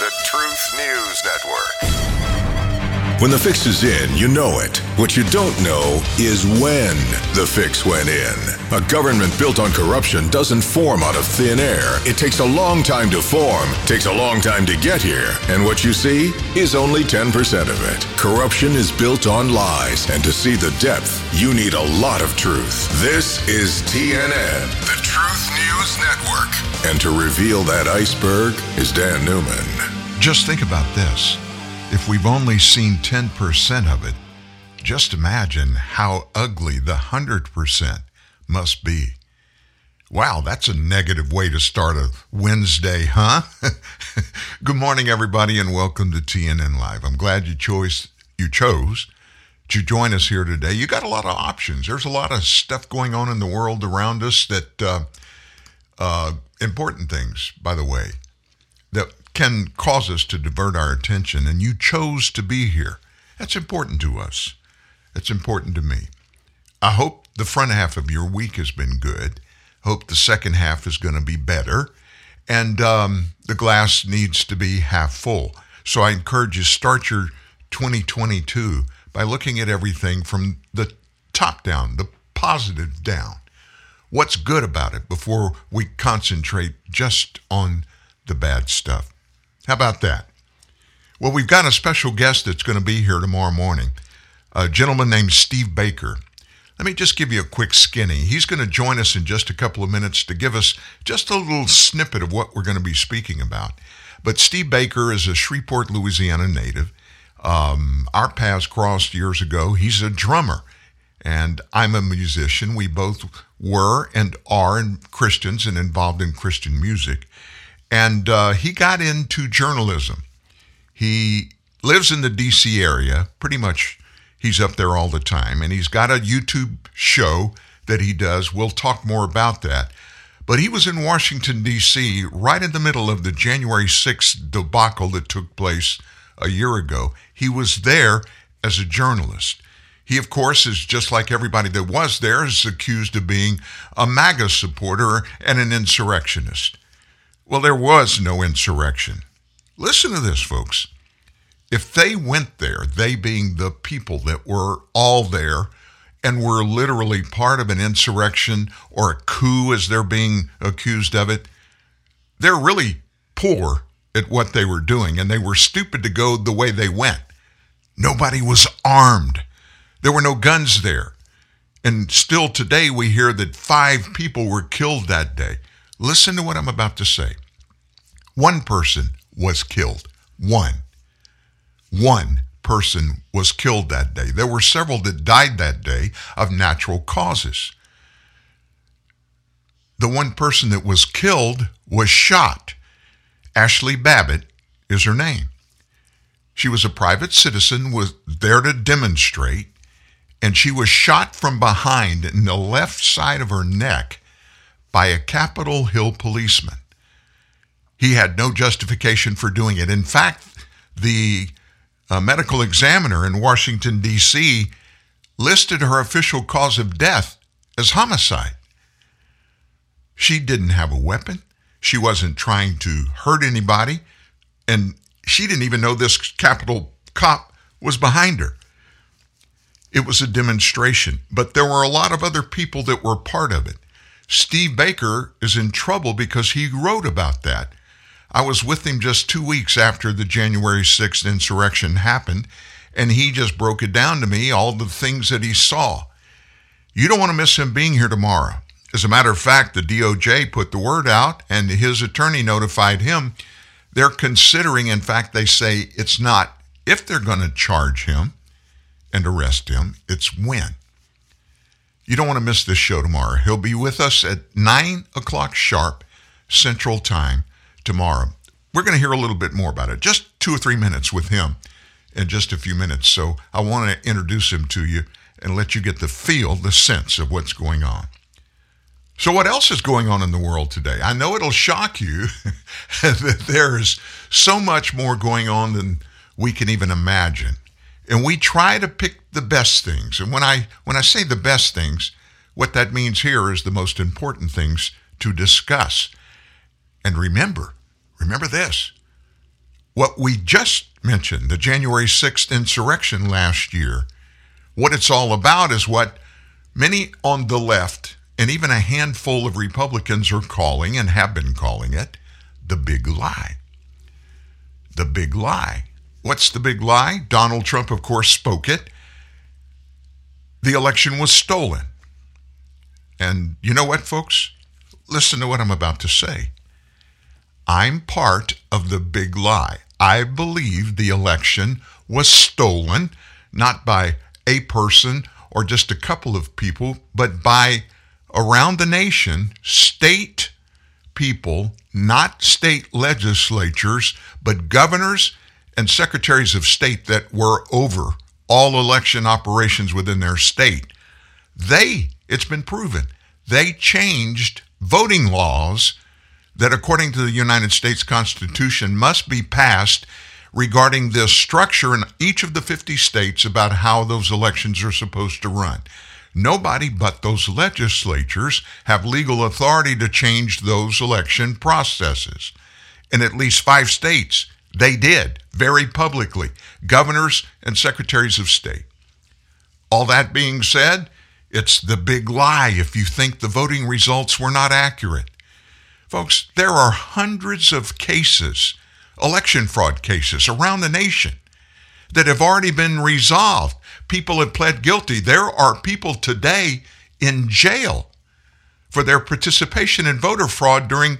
The Truth News Network. When the fix is in, you know it. What you don't know is when the fix went in. A government built on corruption doesn't form out of thin air. It takes a long time to form, takes a long time to get here. And what you see is only 10% of it. Corruption is built on lies, and to see the depth, you need a lot of truth. This is TNN, Network. And to reveal that iceberg is Dan Newman. Just think about this. If we've only seen 10% of it, just imagine how ugly the 100% must be. Wow, that's a negative way to start a Wednesday, huh? Good morning, everybody, and welcome to TNN Live. I'm glad you chose you chose to join us here today. You got a lot of options. There's a lot of stuff going on in the world around us that uh, uh, important things, by the way, that can cause us to divert our attention, and you chose to be here. That's important to us. It's important to me. I hope the front half of your week has been good. Hope the second half is going to be better. And um, the glass needs to be half full. So I encourage you start your 2022 by looking at everything from the top down, the positive down. What's good about it before we concentrate just on the bad stuff. How about that? Well, we've got a special guest that's going to be here tomorrow morning, a gentleman named Steve Baker. Let me just give you a quick skinny. He's going to join us in just a couple of minutes to give us just a little snippet of what we're going to be speaking about. But Steve Baker is a Shreveport, Louisiana native. Um, our paths crossed years ago. He's a drummer, and I'm a musician. We both were and are Christians and involved in Christian music. And uh, he got into journalism. He lives in the DC area, pretty much he's up there all the time. And he's got a YouTube show that he does. We'll talk more about that. But he was in Washington, D.C., right in the middle of the January 6th debacle that took place a year ago. He was there as a journalist. He, of course, is just like everybody that was there, is accused of being a MAGA supporter and an insurrectionist. Well, there was no insurrection. Listen to this, folks. If they went there, they being the people that were all there and were literally part of an insurrection or a coup as they're being accused of it, they're really poor at what they were doing and they were stupid to go the way they went. Nobody was armed. There were no guns there. And still today, we hear that five people were killed that day. Listen to what I'm about to say. One person was killed. One. One person was killed that day. There were several that died that day of natural causes. The one person that was killed was shot. Ashley Babbitt is her name. She was a private citizen, was there to demonstrate, and she was shot from behind in the left side of her neck by a Capitol Hill policeman. He had no justification for doing it. In fact, the uh, medical examiner in Washington, D.C., listed her official cause of death as homicide. She didn't have a weapon. She wasn't trying to hurt anybody. And she didn't even know this Capitol cop was behind her. It was a demonstration, but there were a lot of other people that were part of it. Steve Baker is in trouble because he wrote about that. I was with him just two weeks after the January 6th insurrection happened, and he just broke it down to me, all the things that he saw. You don't want to miss him being here tomorrow. As a matter of fact, the DOJ put the word out, and his attorney notified him. They're considering, in fact, they say it's not if they're going to charge him and arrest him, it's when. You don't want to miss this show tomorrow. He'll be with us at 9 o'clock sharp Central Time tomorrow. We're going to hear a little bit more about it, just two or three minutes with him in just a few minutes. So I want to introduce him to you and let you get the feel, the sense of what's going on. So, what else is going on in the world today? I know it'll shock you that there is so much more going on than we can even imagine. And we try to pick the best things. And when I when I say the best things, what that means here is the most important things to discuss. And remember, remember this what we just mentioned, the January 6th insurrection last year, what it's all about is what many on the left and even a handful of Republicans are calling and have been calling it the big lie. The big lie. What's the big lie? Donald Trump, of course, spoke it. The election was stolen. And you know what, folks? Listen to what I'm about to say. I'm part of the big lie. I believe the election was stolen, not by a person or just a couple of people, but by around the nation, state people, not state legislatures, but governors and secretaries of state that were over all election operations within their state. They, it's been proven, they changed voting laws that, according to the United States Constitution, must be passed regarding the structure in each of the 50 states about how those elections are supposed to run. Nobody but those legislatures have legal authority to change those election processes. In at least five states, they did very publicly, governors and secretaries of state. All that being said, it's the big lie if you think the voting results were not accurate. Folks, there are hundreds of cases, election fraud cases around the nation that have already been resolved. People have pled guilty. There are people today in jail for their participation in voter fraud during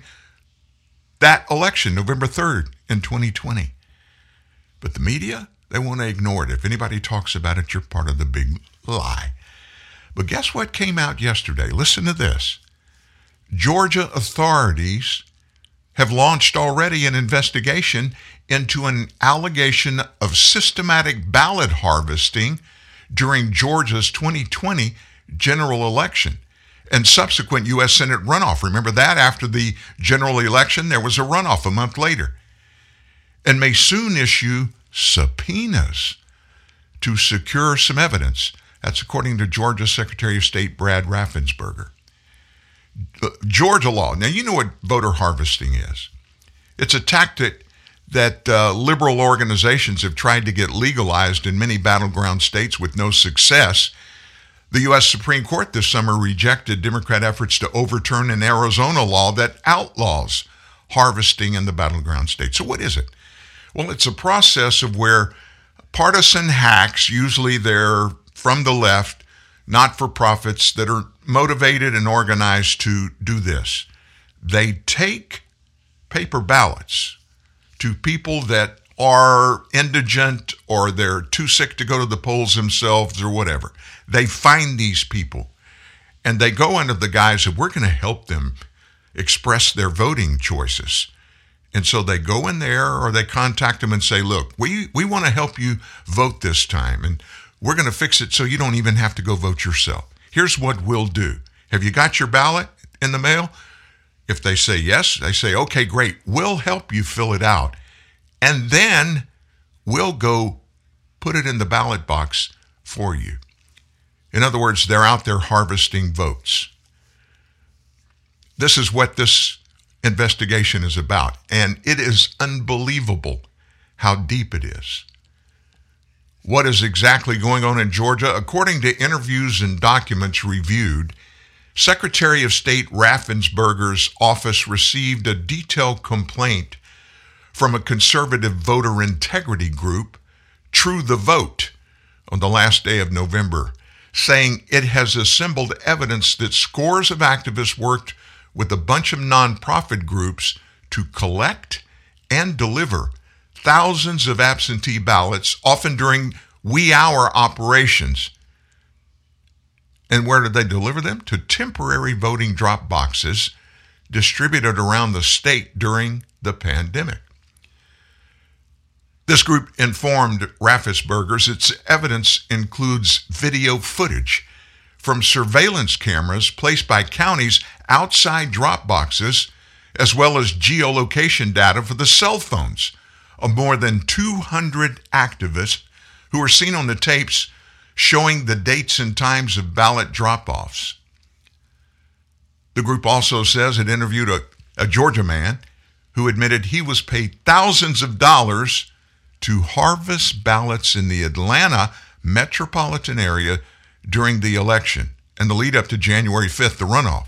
that election, November 3rd in 2020. But the media, they want to ignore it. If anybody talks about it, you're part of the big lie. But guess what came out yesterday? Listen to this. Georgia authorities have launched already an investigation into an allegation of systematic ballot harvesting during Georgia's 2020 general election and subsequent U.S. Senate runoff. Remember that? After the general election, there was a runoff a month later. And may soon issue subpoenas to secure some evidence. That's according to Georgia Secretary of State Brad Raffensperger. Georgia law. Now, you know what voter harvesting is. It's a tactic that uh, liberal organizations have tried to get legalized in many battleground states with no success. The U.S. Supreme Court this summer rejected Democrat efforts to overturn an Arizona law that outlaws harvesting in the battleground states. So, what is it? Well, it's a process of where partisan hacks, usually they're from the left, not for profits, that are motivated and organized to do this. They take paper ballots to people that are indigent or they're too sick to go to the polls themselves or whatever. They find these people and they go under the guise of we're going to help them express their voting choices. And so they go in there or they contact them and say, look, we, we want to help you vote this time and we're going to fix it so you don't even have to go vote yourself. Here's what we'll do. Have you got your ballot in the mail? If they say yes, they say, okay, great. We'll help you fill it out. And then we'll go put it in the ballot box for you. In other words, they're out there harvesting votes. This is what this investigation is about. And it is unbelievable how deep it is what is exactly going on in Georgia. According to interviews and documents reviewed, Secretary of State Raffensperger's office received a detailed complaint from a conservative voter integrity group, True the Vote, on the last day of November, saying it has assembled evidence that scores of activists worked with a bunch of nonprofit groups to collect and deliver thousands of absentee ballots, often during wee hour operations. And where did they deliver them? To temporary voting drop boxes distributed around the state during the pandemic. This group informed Raffensperger's its evidence includes video footage from surveillance cameras placed by counties outside drop boxes, as well as geolocation data for the cell phones of more than 200 activists who were seen on the tapes showing the dates and times of ballot drop offs. The group also says it interviewed a, a Georgia man who admitted he was paid thousands of dollars to harvest ballots in the Atlanta metropolitan area during the election and the lead up to January 5th, the runoff.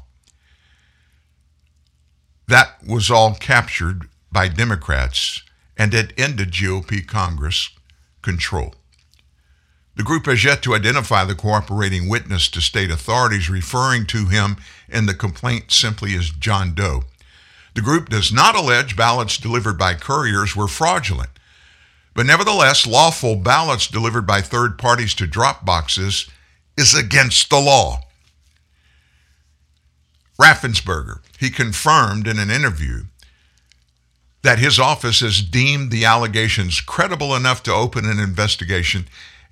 That was all captured by Democrats and it ended GOP Congress control. The group has yet to identify the cooperating witness to state authorities, referring to him in the complaint simply as John Doe. The group does not allege ballots delivered by couriers were fraudulent, but nevertheless, lawful ballots delivered by third parties to drop boxes is against the law. Raffensperger, he confirmed in an interview that his office has deemed the allegations credible enough to open an investigation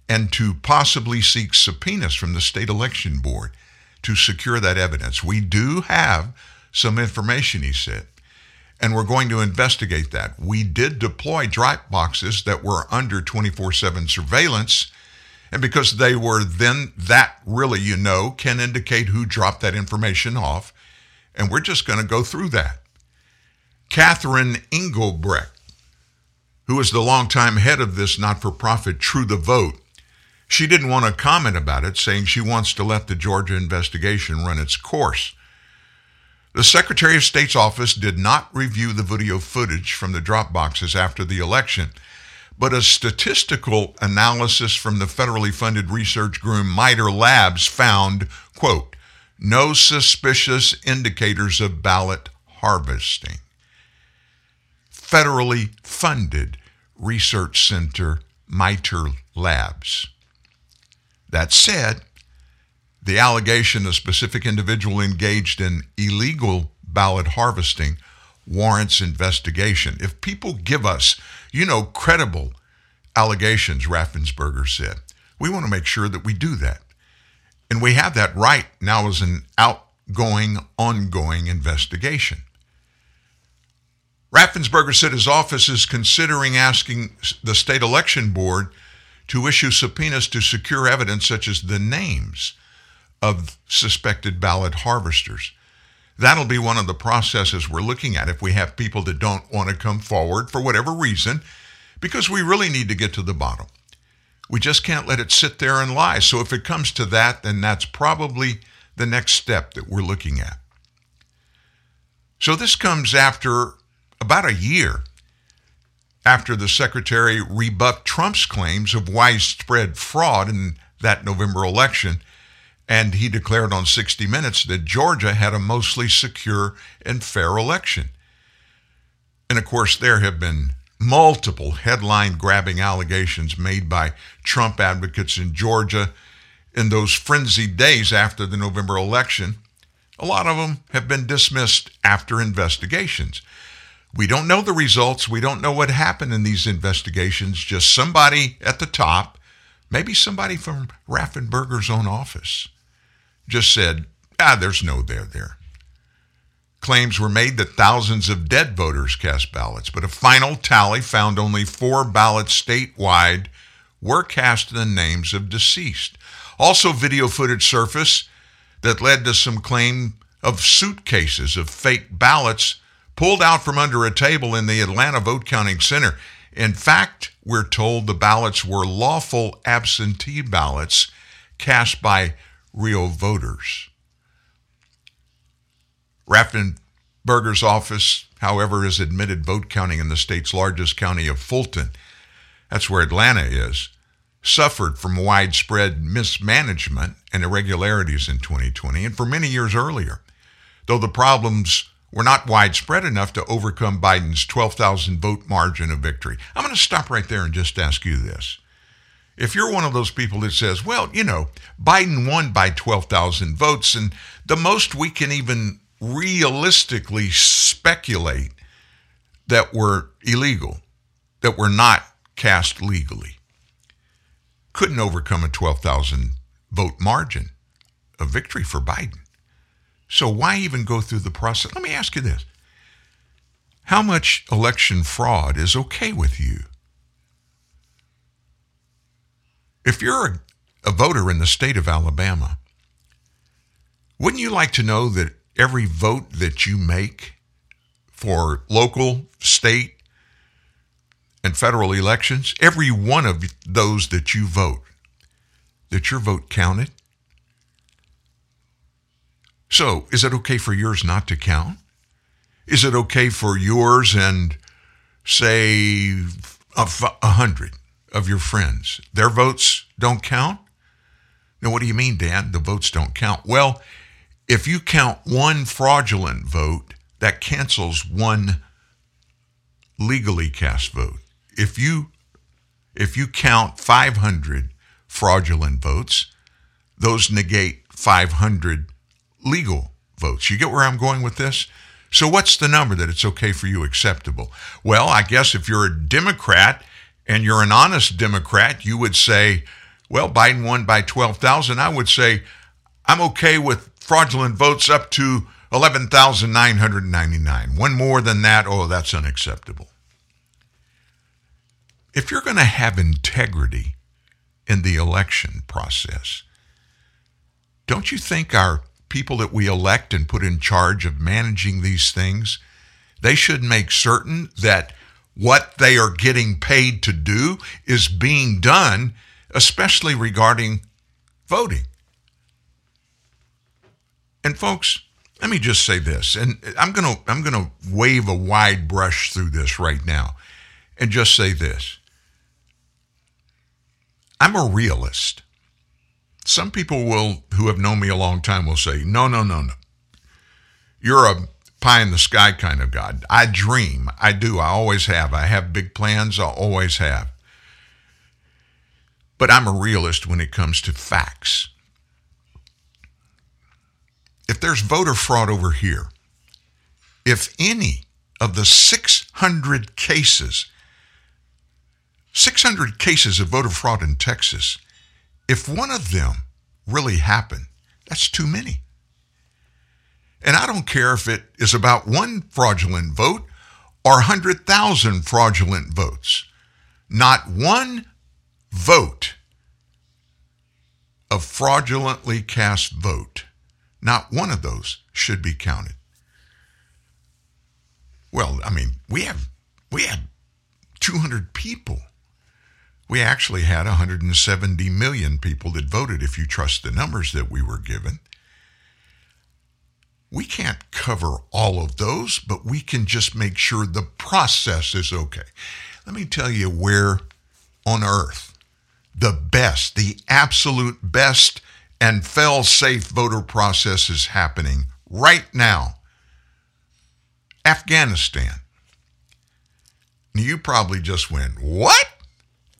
and to possibly seek subpoenas from the state election board to secure that evidence. We do have some information, he said, and we're going to investigate that. We did deploy drop boxes that were under 24 7 surveillance and because they were then, that really, you know, can indicate who dropped that information off. And we're just going to go through that. Catherine Engelbrecht, who is the longtime head of this not for profit True the Vote, she didn't want to comment about it, saying she wants to let the Georgia investigation run its course. The Secretary of State's office did not review the video footage from the drop boxes after the election but a statistical analysis from the federally funded research group MITRE Labs found, quote, no suspicious indicators of ballot harvesting. Federally funded research center MITRE Labs. That said, the allegation a specific individual engaged in illegal ballot harvesting warrants investigation. If people give us, you know, credible allegations, Raffensperger said, we want to make sure that we do that. And we have that right now as an outgoing, ongoing investigation. Raffensperger said his office is considering asking the state election board to issue subpoenas to secure evidence such as the names of suspected ballot harvesters. That'll be one of the processes we're looking at if we have people that don't want to come forward for whatever reason, because we really need to get to the bottom. We just can't let it sit there and lie. So if it comes to that, then that's probably the next step that we're looking at. So this comes after about a year after the secretary rebuffed Trump's claims of widespread fraud in that November election and he declared on 60 Minutes that Georgia had a mostly secure and fair election. And of course, there have been multiple headline grabbing allegations made by Trump advocates in Georgia in those frenzied days after the November election. A lot of them have been dismissed after investigations. We don't know the results. We don't know what happened in these investigations. Just somebody at the top, maybe somebody from Raffensperger's own office, just said, ah, there's no there there. Claims were made that thousands of dead voters cast ballots, but a final tally found only four ballots statewide were cast in the names of deceased. Also, video footage surfaced that led to some claim of suitcases of fake ballots pulled out from under a table in the Atlanta vote counting center. In fact, we're told the ballots were lawful absentee ballots cast by real voters. Raffensperger's office, however, has admitted vote counting in the state's largest county of Fulton, that's where Atlanta is, suffered from widespread mismanagement and irregularities in 2020 and for many years earlier, though the problems were not widespread enough to overcome Biden's 12,000 vote margin of victory. I'm going to stop right there and just ask you this. If you're one of those people that says, well, you know, Biden won by 12,000 votes, and the most we can even realistically speculate that were illegal, that were not cast legally, couldn't overcome a 12,000 vote margin of victory for Biden. So why even go through the process? Let me ask you this. How much election fraud is okay with you? If you're a, a voter in the state of Alabama, wouldn't you like to know that every vote that you make for local, state, and federal elections, every one of those that you vote, that your vote counted? So, is it okay for yours not to count? Is it okay for yours and, say, a, a hundred of your friends, their votes don't count? Now, what do you mean, Dan? The votes don't count. Well, if you count one fraudulent vote, that cancels one legally cast vote. If you if you count 500 fraudulent votes, those negate 500 legal votes. You get where I'm going with this? So what's the number that it's okay for you acceptable? Well, I guess if you're a Democrat and you're an honest Democrat, you would say, well, Biden won by 12,000. I would say I'm okay with fraudulent votes up to 11,999. One more than that, oh, that's unacceptable. If you're going to have integrity in the election process, don't you think our people that we elect and put in charge of managing these things, they should make certain that what they are getting paid to do is being done, especially regarding voting. And folks, let me just say this, and I'm going to I'm to wave a wide brush through this right now and just say this. I'm a realist. Some people will who have known me a long time will say, "No, no, no, no. You're a pie in the sky kind of God. I dream. I do. I always have. I have big plans. I always have. But I'm a realist when it comes to facts if there's voter fraud over here, if any of the 600 cases, 600 cases of voter fraud in Texas, if one of them really happened, that's too many. And I don't care if it is about one fraudulent vote or 100,000 fraudulent votes. Not one vote of fraudulently cast vote not one of those should be counted. Well, I mean, we have we had 200 people. We actually had 170 million people that voted if you trust the numbers that we were given. We can't cover all of those, but we can just make sure the process is okay. Let me tell you where on earth the best, the absolute best and fail safe voter process is happening right now. Afghanistan. You probably just went, What?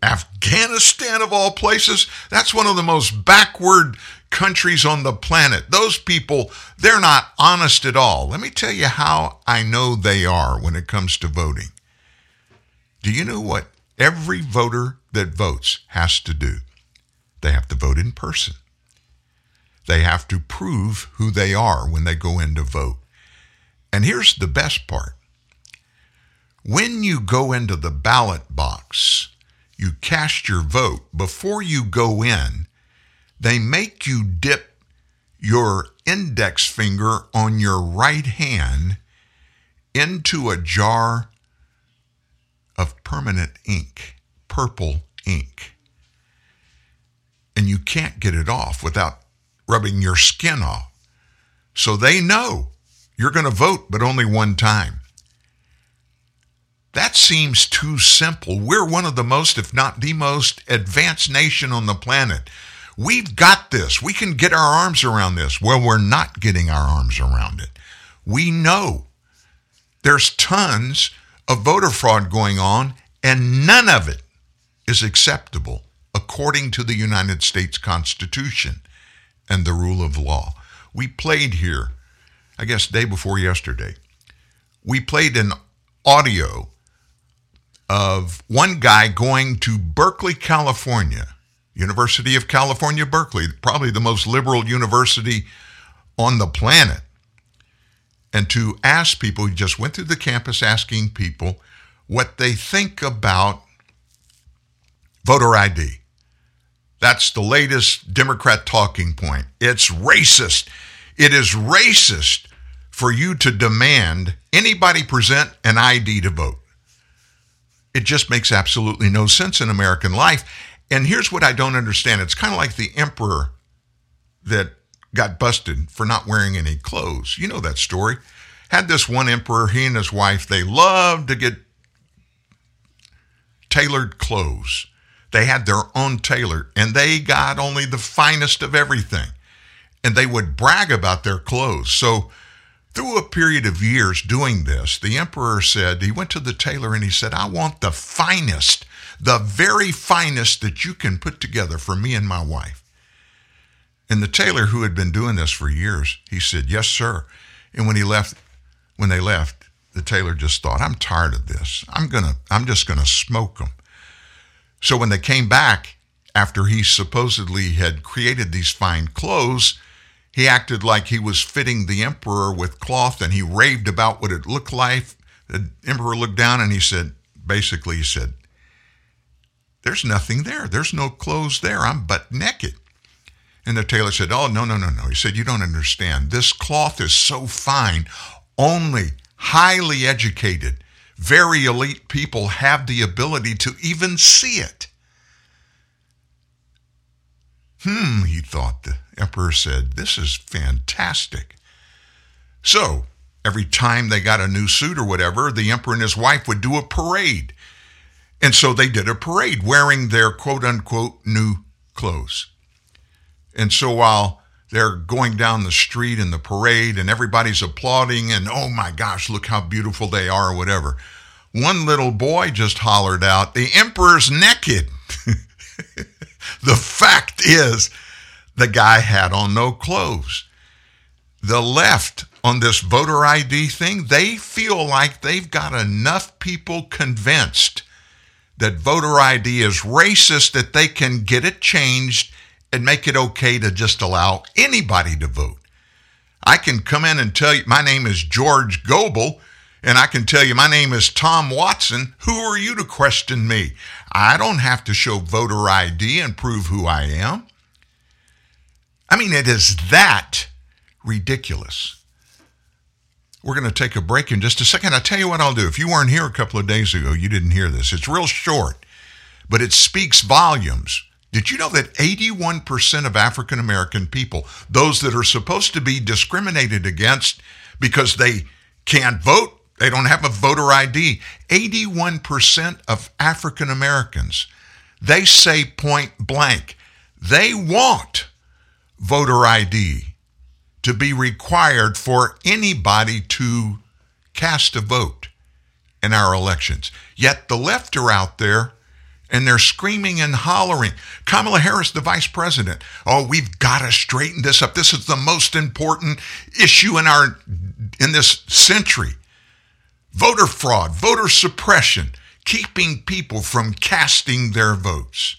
Afghanistan, of all places? That's one of the most backward countries on the planet. Those people, they're not honest at all. Let me tell you how I know they are when it comes to voting. Do you know what every voter that votes has to do? They have to vote in person. They have to prove who they are when they go in to vote. And here's the best part when you go into the ballot box, you cast your vote, before you go in, they make you dip your index finger on your right hand into a jar of permanent ink, purple ink. And you can't get it off without rubbing your skin off. So they know you're going to vote, but only one time. That seems too simple. We're one of the most, if not the most, advanced nation on the planet. We've got this. We can get our arms around this. Well, we're not getting our arms around it. We know there's tons of voter fraud going on, and none of it is acceptable according to the United States Constitution and the rule of law. We played here, I guess, day before yesterday. We played an audio of one guy going to Berkeley, California, University of California, Berkeley, probably the most liberal university on the planet. And to ask people, he just went through the campus asking people what they think about voter ID. That's the latest Democrat talking point. It's racist. It is racist for you to demand anybody present an ID to vote. It just makes absolutely no sense in American life. And here's what I don't understand it's kind of like the emperor that got busted for not wearing any clothes. You know that story. Had this one emperor, he and his wife, they loved to get tailored clothes. They had their own tailor and they got only the finest of everything. And they would brag about their clothes. So, through a period of years doing this, the emperor said, he went to the tailor and he said, I want the finest, the very finest that you can put together for me and my wife. And the tailor who had been doing this for years, he said, Yes, sir. And when he left, when they left, the tailor just thought, I'm tired of this. I'm gonna, I'm just gonna smoke them. So when they came back after he supposedly had created these fine clothes, he acted like he was fitting the emperor with cloth and he raved about what it looked like. The emperor looked down and he said, basically, he said, There's nothing there. There's no clothes there. I'm butt naked. And the tailor said, Oh, no, no, no, no. He said, You don't understand. This cloth is so fine, only highly educated, very elite people have the ability to even see it. Hmm, he thought. The emperor said, This is fantastic. So, every time they got a new suit or whatever, the emperor and his wife would do a parade. And so they did a parade wearing their quote unquote new clothes. And so while they're going down the street in the parade and everybody's applauding and oh my gosh, look how beautiful they are or whatever, one little boy just hollered out, The emperor's naked. the fact is, the guy had on no clothes. The left on this voter ID thing, they feel like they've got enough people convinced that voter ID is racist that they can get it changed and make it okay to just allow anybody to vote. I can come in and tell you, my name is George Gobel, and I can tell you, my name is Tom Watson. Who are you to question me? I don't have to show voter ID and prove who I am. I mean, it is that ridiculous. We're going to take a break in just a second. I'll tell you what I'll do. If you weren't here a couple of days ago, you didn't hear this. It's real short, but it speaks volumes did you know that 81% of African American people, those that are supposed to be discriminated against because they can't vote, they don't have a voter ID, 81% of African Americans, they say point blank, they want voter ID to be required for anybody to cast a vote in our elections. Yet the left are out there and they're screaming and hollering. Kamala Harris, the vice president, oh, we've got to straighten this up. This is the most important issue in our in this century. Voter fraud, voter suppression, keeping people from casting their votes.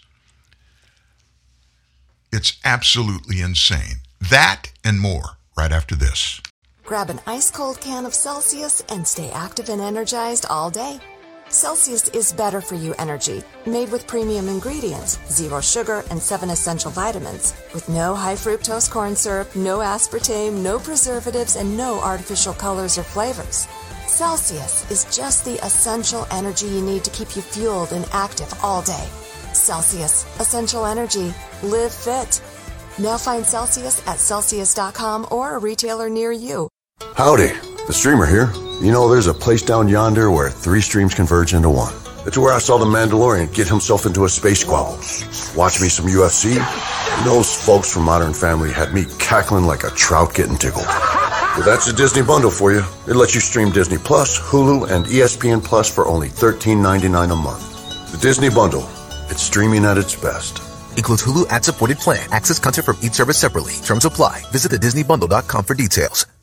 It's absolutely insane. That and more right after this. Grab an ice cold can of Celsius and stay active and energized all day. Celsius is better for you energy, made with premium ingredients, zero sugar, and seven essential vitamins, with no high fructose corn syrup, no aspartame, no preservatives, and no artificial colors or flavors. Celsius is just the essential energy you need to keep you fueled and active all day. Celsius, essential energy. Live fit. Now find Celsius at Celsius.com or a retailer near you. Howdy, the streamer here. You know, there's a place down yonder where three streams converge into one. It's where I saw the Mandalorian get himself into a space squabble. Watch me some UFC. Those folks from Modern Family had me cackling like a trout getting tickled. Well, that's the Disney bundle for you. It lets you stream Disney Plus, Hulu, and ESPN Plus for only $13.99 a month. The Disney bundle. It's streaming at its best. Includes Hulu ad-supported plan. Access content from each service separately. Terms apply. Visit thedisneybundle.com for details.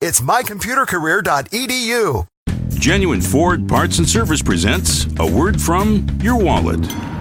It's mycomputercareer.edu. Genuine Ford Parts and Service presents a word from your wallet.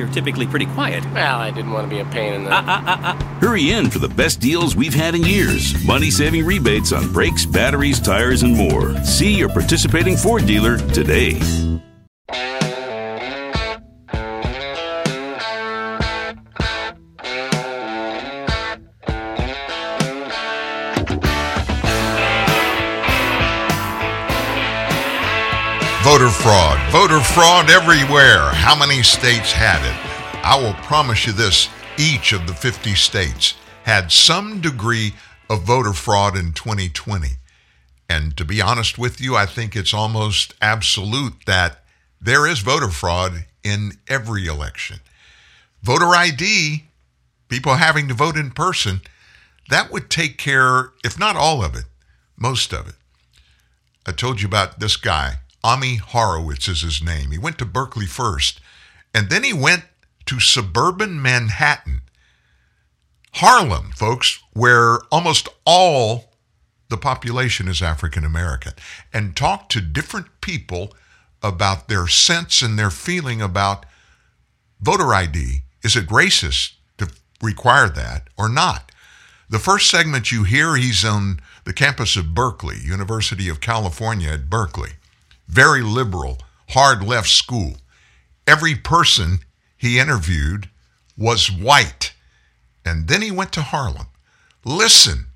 you're typically pretty quiet. Well, I didn't want to be a pain in the. Ah, ah, ah. Hurry in for the best deals we've had in years. Money saving rebates on brakes, batteries, tires, and more. See your participating Ford dealer today. Voter fraud, voter fraud everywhere. How many states had it? I will promise you this each of the 50 states had some degree of voter fraud in 2020. And to be honest with you, I think it's almost absolute that there is voter fraud in every election. Voter ID, people having to vote in person, that would take care, if not all of it, most of it. I told you about this guy. Ami Horowitz is his name. He went to Berkeley first, and then he went to suburban Manhattan, Harlem, folks, where almost all the population is African American, and talked to different people about their sense and their feeling about voter ID. Is it racist to require that or not? The first segment you hear, he's on the campus of Berkeley, University of California at Berkeley. Very liberal, hard left school. Every person he interviewed was white. And then he went to Harlem. Listen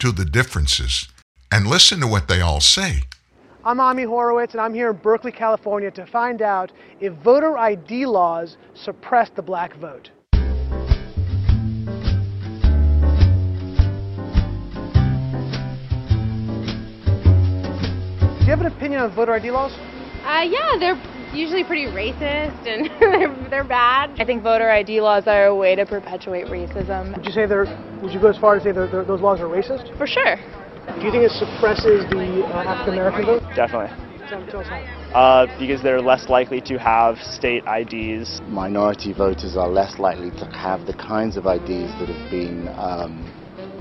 to the differences and listen to what they all say. I'm Ami Horowitz, and I'm here in Berkeley, California to find out if voter ID laws suppress the black vote. You have an opinion on voter ID laws? Uh, yeah, they're usually pretty racist and they're, they're bad. I think voter ID laws are a way to perpetuate racism. Would you say they're? Would you go as far as say they're, they're, those laws are racist? For sure. Do you think it suppresses the uh, African American vote? Definitely. Tell, tell us how. Uh, because they're less likely to have state IDs. Minority voters are less likely to have the kinds of IDs that have been um,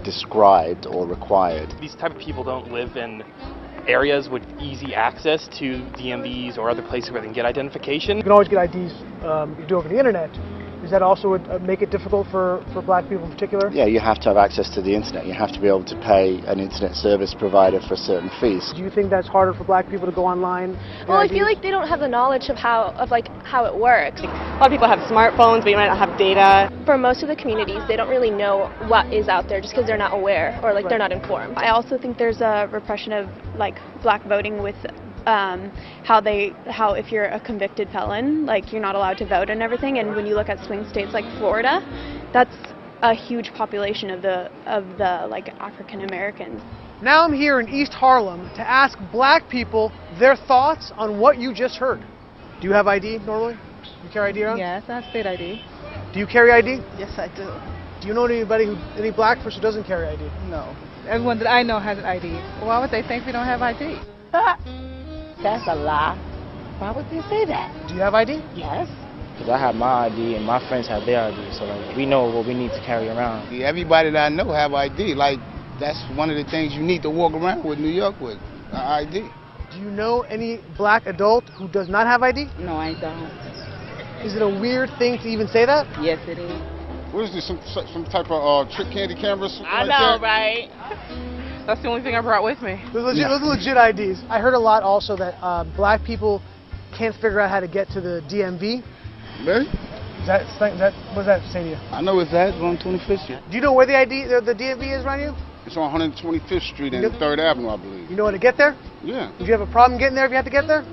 described or required. These type of people don't live in areas with easy access to DMVs or other places where they can get identification. You can always get IDs um, you do over the internet. Does that also would, uh, make it difficult for, for black people in particular? Yeah, you have to have access to the internet. You have to be able to pay an internet service provider for certain fees. Do you think that's harder for black people to go online? Well, I feel like they don't have the knowledge of how of like how it works. A lot of people have smartphones, but you might not have data. For most of the communities, they don't really know what is out there just because they're not aware or like Right. they're not informed. I also think there's a repression of like black voting with um, how they how if you're a convicted felon, like you're not allowed to vote and everything. And when you look at swing states like Florida, that's a huge population of the of the like African Americans. Now I'm here in East Harlem to ask black people their thoughts on what you just heard. Do you have ID normally? You carry ID around? Yes, I have state ID. Do you carry ID? Yes, I do. Do you know anybody who any black person who doesn't carry ID? No. Everyone that I know has an ID. Why would they think we don't have ID? That's a lie. Why would they say that? Do you have ID? Yes. Because I have my ID and my friends have their ID, so like we know what we need to carry around. Everybody that I know have ID. Like that's one of the things you need to walk around with New York with ID. Do you know any black adult who does not have ID? No, I don't. Is it a weird thing to even say that? Yes, it is. What is this? Some some type of uh, trick candy cameras? I know, right? That's the only thing I brought with me. Those, legit, those are legit IDs. I heard a lot also that uh, black people can't figure out how to get to the DMV. Really? Is that, is that, what does that say to you? I know it's that on 25th Street. Do you know where the ID, the, the DMV is around you? It's on 125th Street and Yep. 3rd Avenue, I believe. You know how to get there? Yeah. Would you have a problem getting there if you had to get there?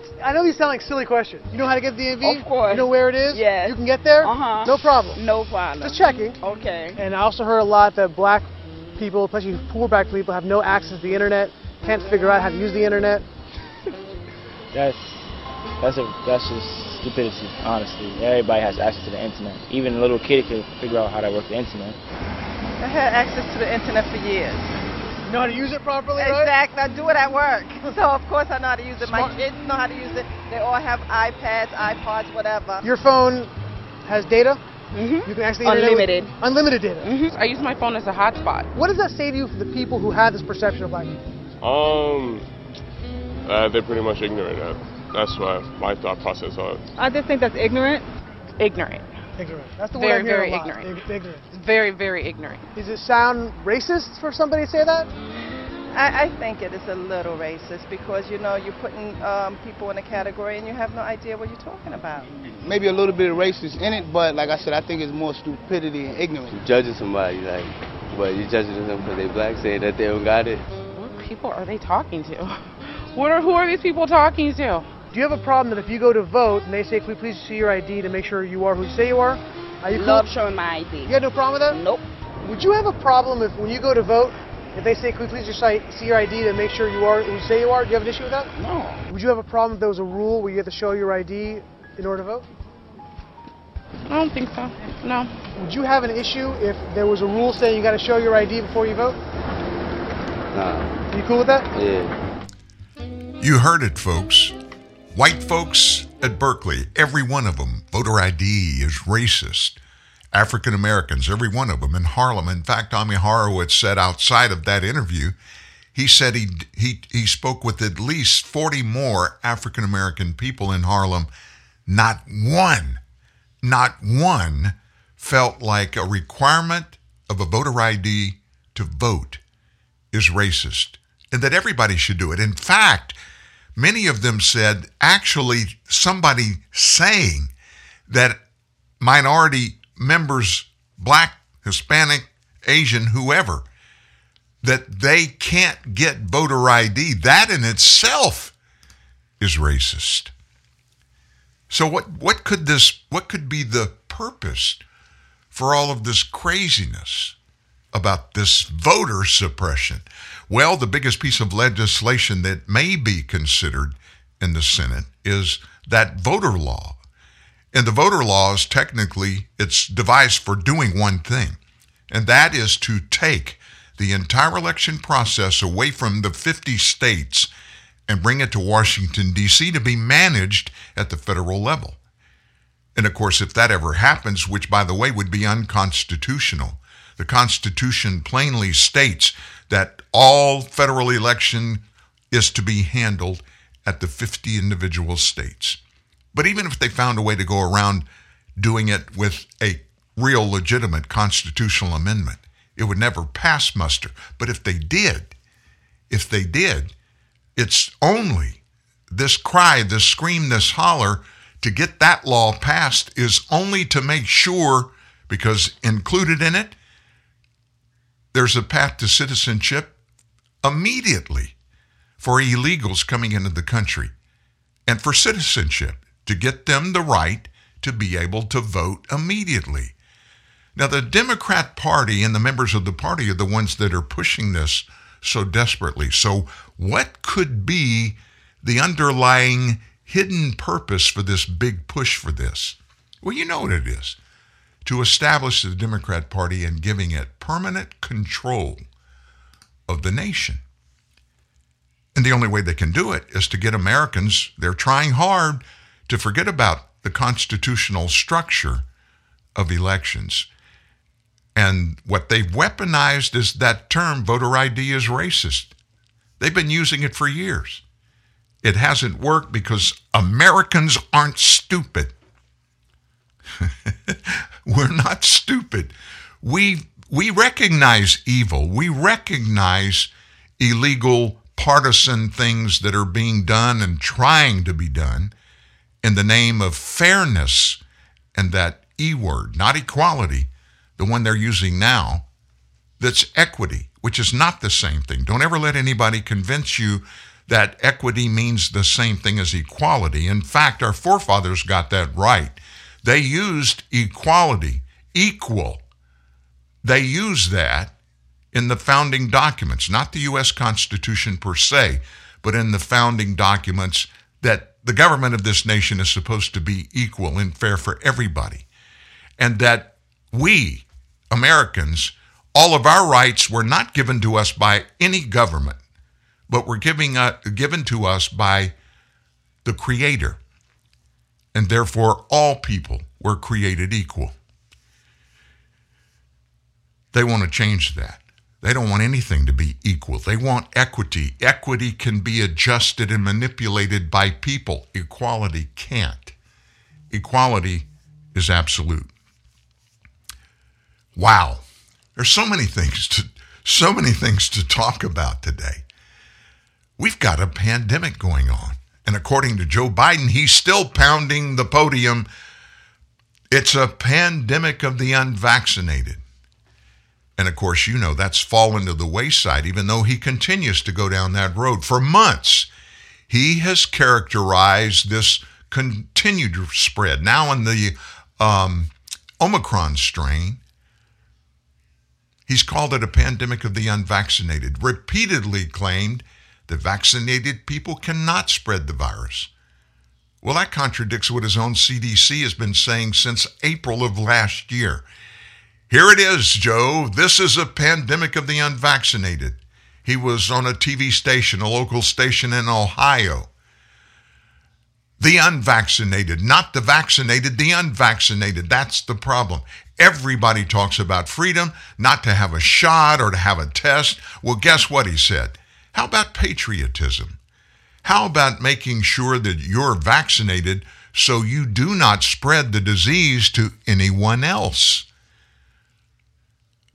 No. It's, I know these sound like silly questions. You know how to get the DMV? Of course. You know where it is? Yes. You can get there? Uh-huh. No problem. No problem. Just checking. Okay. And I also heard a lot that black people, especially poor black people, have no access to the internet. can't figure out how to use the internet? That's that's a that's just stupidity, honestly. Everybody has access to the internet. Even a little kid can figure out how to work the internet. I had access to the internet for years. You know how to use it properly, right? Exactly. I do it at work. So, of course, I know how to use it. Smart. My kids know how to use it. They all have iPads, iPods, whatever. Your phone has data? Mm-hmm. You can actually the with- Unlimited. unlimited data. Mm-hmm. I use my phone as a hotspot. What does that say to you for the people who have this perception of black people? Um, uh, they're pretty much ignorant. Uh, that's why my thought process on it. I just think that's ignorant. Ignorant. Ignorant. That's the Very, word I hear very a lot. ignorant. Ig- ignorant. Very, very ignorant. Does it sound racist for somebody to say that? I, I think it is a little racist because, you know, you're putting um, people in a category and you have no idea what you're talking about. Maybe a little bit of racist in it, but like I said, I think it's more stupidity and ignorance. judging somebody like, but you're judging them because they black, saying that they don't got it. What people are they talking to? What are, who are these people talking to? Do you have a problem that if you go to vote and they say, can we please see your ID to make sure you are who you say you are? Are you cool? Love showing my ID. You had no problem with that? Nope. Would you have a problem if when you go to vote, if they say, can we please just see your ID to make sure you are who you say you are? Do you have an issue with that? No. Would you have a problem if there was a rule where you have to show your ID in order to vote? I don't think so. No. Would you have an issue if there was a rule saying you got to show your ID before you vote? Nah. You cool with that? Yeah. You heard it, folks. White folks at Berkeley, every one of them, voter ID is racist. African Americans, every one of them in Harlem. In fact, Ami Horowitz said outside of that interview, he said he he he spoke with at least 40 more African American people in Harlem. Not one, not one felt like a requirement of a voter ID to vote is racist and that everybody should do it. In fact, many of them said actually somebody saying that minority members, black, Hispanic, Asian, whoever, that they can't get voter ID, that in itself is racist. So what what could this what could be the purpose for all of this craziness about this voter suppression? Well, the biggest piece of legislation that may be considered in the Senate is that voter law. And the voter law is technically it's devised for doing one thing, and that is to take the entire election process away from the 50 states and bring it to Washington, D.C. to be managed at the federal level. And of course, if that ever happens, which by the way would be unconstitutional, the Constitution plainly states that all federal election is to be handled at the 50 individual states. But even if they found a way to go around doing it with a real legitimate constitutional amendment, it would never pass muster. But if they did, if they did, it's only this cry, this scream, this holler to get that law passed is only to make sure, because included in it, there's a path to citizenship immediately for illegals coming into the country and for citizenship to get them the right to be able to vote immediately. Now, the Democrat Party and the members of the party are the ones that are pushing this so desperately. So, what could be the underlying hidden purpose for this big push for this? Well, you know what it is to establish the Democrat Party and giving it permanent control of the nation. And the only way they can do it is to get Americans, they're trying hard to forget about the constitutional structure of elections. And what they've weaponized is that term, voter ID is racist. They've been using it for years. It hasn't worked because Americans aren't stupid. We're not stupid. We we recognize evil. We recognize illegal partisan things that are being done and trying to be done in the name of fairness and that E word, not equality, the one they're using now, that's equity, which is not the same thing. Don't ever let anybody convince you that equity means the same thing as equality. In fact, our forefathers got that right. They used equality, equal. They use that in the founding documents, not the U.S. Constitution per se, but in the founding documents that the government of this nation is supposed to be equal and fair for everybody. And that we, Americans, all of our rights were not given to us by any government, but were giving, uh, given to us by the Creator. And therefore, all people were created equal. They want to change that. They don't want anything to be equal. They want equity. Equity can be adjusted and manipulated by people. Equality can't. Equality is absolute. Wow. There's so many things to so many things to talk about today. We've got a pandemic going on. And according to Joe Biden, he's still pounding the podium. It's a pandemic of the unvaccinated. And of course, you know that's fallen to the wayside, even though he continues to go down that road. For months, he has characterized this continued spread. Now, in the um, Omicron strain, he's called it a pandemic of the unvaccinated, repeatedly claimed that vaccinated people cannot spread the virus. Well, that contradicts what his own CDC has been saying since April of last year. Here it is, Joe. This is a pandemic of the unvaccinated. He was on a TV station, a local station in Ohio. The unvaccinated, not the vaccinated, the unvaccinated. That's the problem. Everybody talks about freedom, not to have a shot or to have a test. Well, guess what he said? How about patriotism? How about making sure that you're vaccinated so you do not spread the disease to anyone else?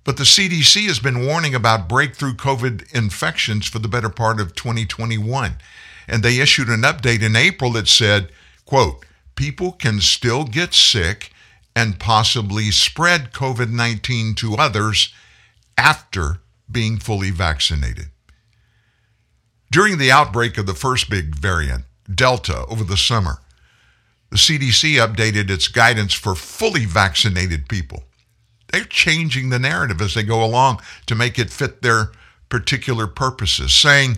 But the CDC has been warning about breakthrough COVID infections for the better part of 2021. And they issued an update in April that said, quote, people can still get sick and possibly spread COVID 19 to others after being fully vaccinated. During the outbreak of the first big variant, Delta, over the summer, the CDC updated its guidance for fully vaccinated people. They're changing the narrative as they go along to make it fit their particular purposes, saying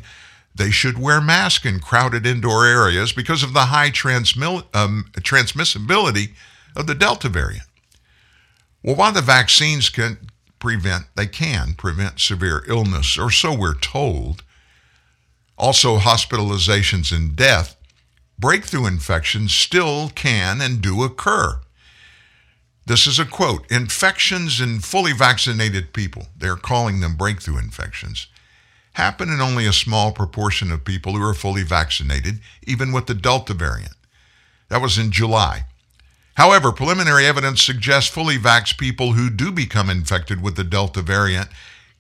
they should wear masks in crowded indoor areas because of the high um, transmissibility of the Delta variant. Well, while the vaccines can prevent, they can prevent severe illness, or so we're told, also hospitalizations and death, breakthrough infections still can and do occur. This is a quote Infections in fully vaccinated people, they're calling them breakthrough infections, happen in only a small proportion of people who are fully vaccinated, even with the Delta variant. That was in July. However, preliminary evidence suggests fully vaxxed people who do become infected with the Delta variant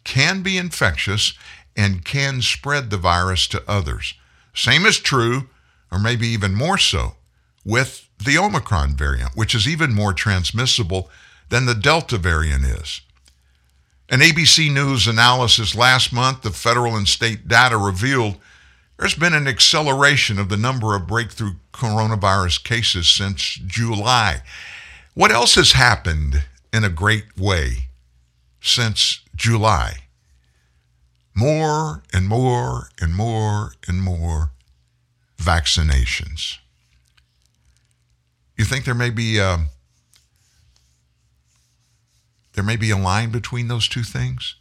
can be infectious and can spread the virus to others. Same is true, or maybe even more so, with the Omicron variant, which is even more transmissible than the Delta variant is. An ABC News analysis last month of federal and state data revealed there's been an acceleration of the number of breakthrough coronavirus cases since July. What else has happened in a great way since July? More and more and more and more vaccinations. You think there may be a, um, there may be a line between those two things?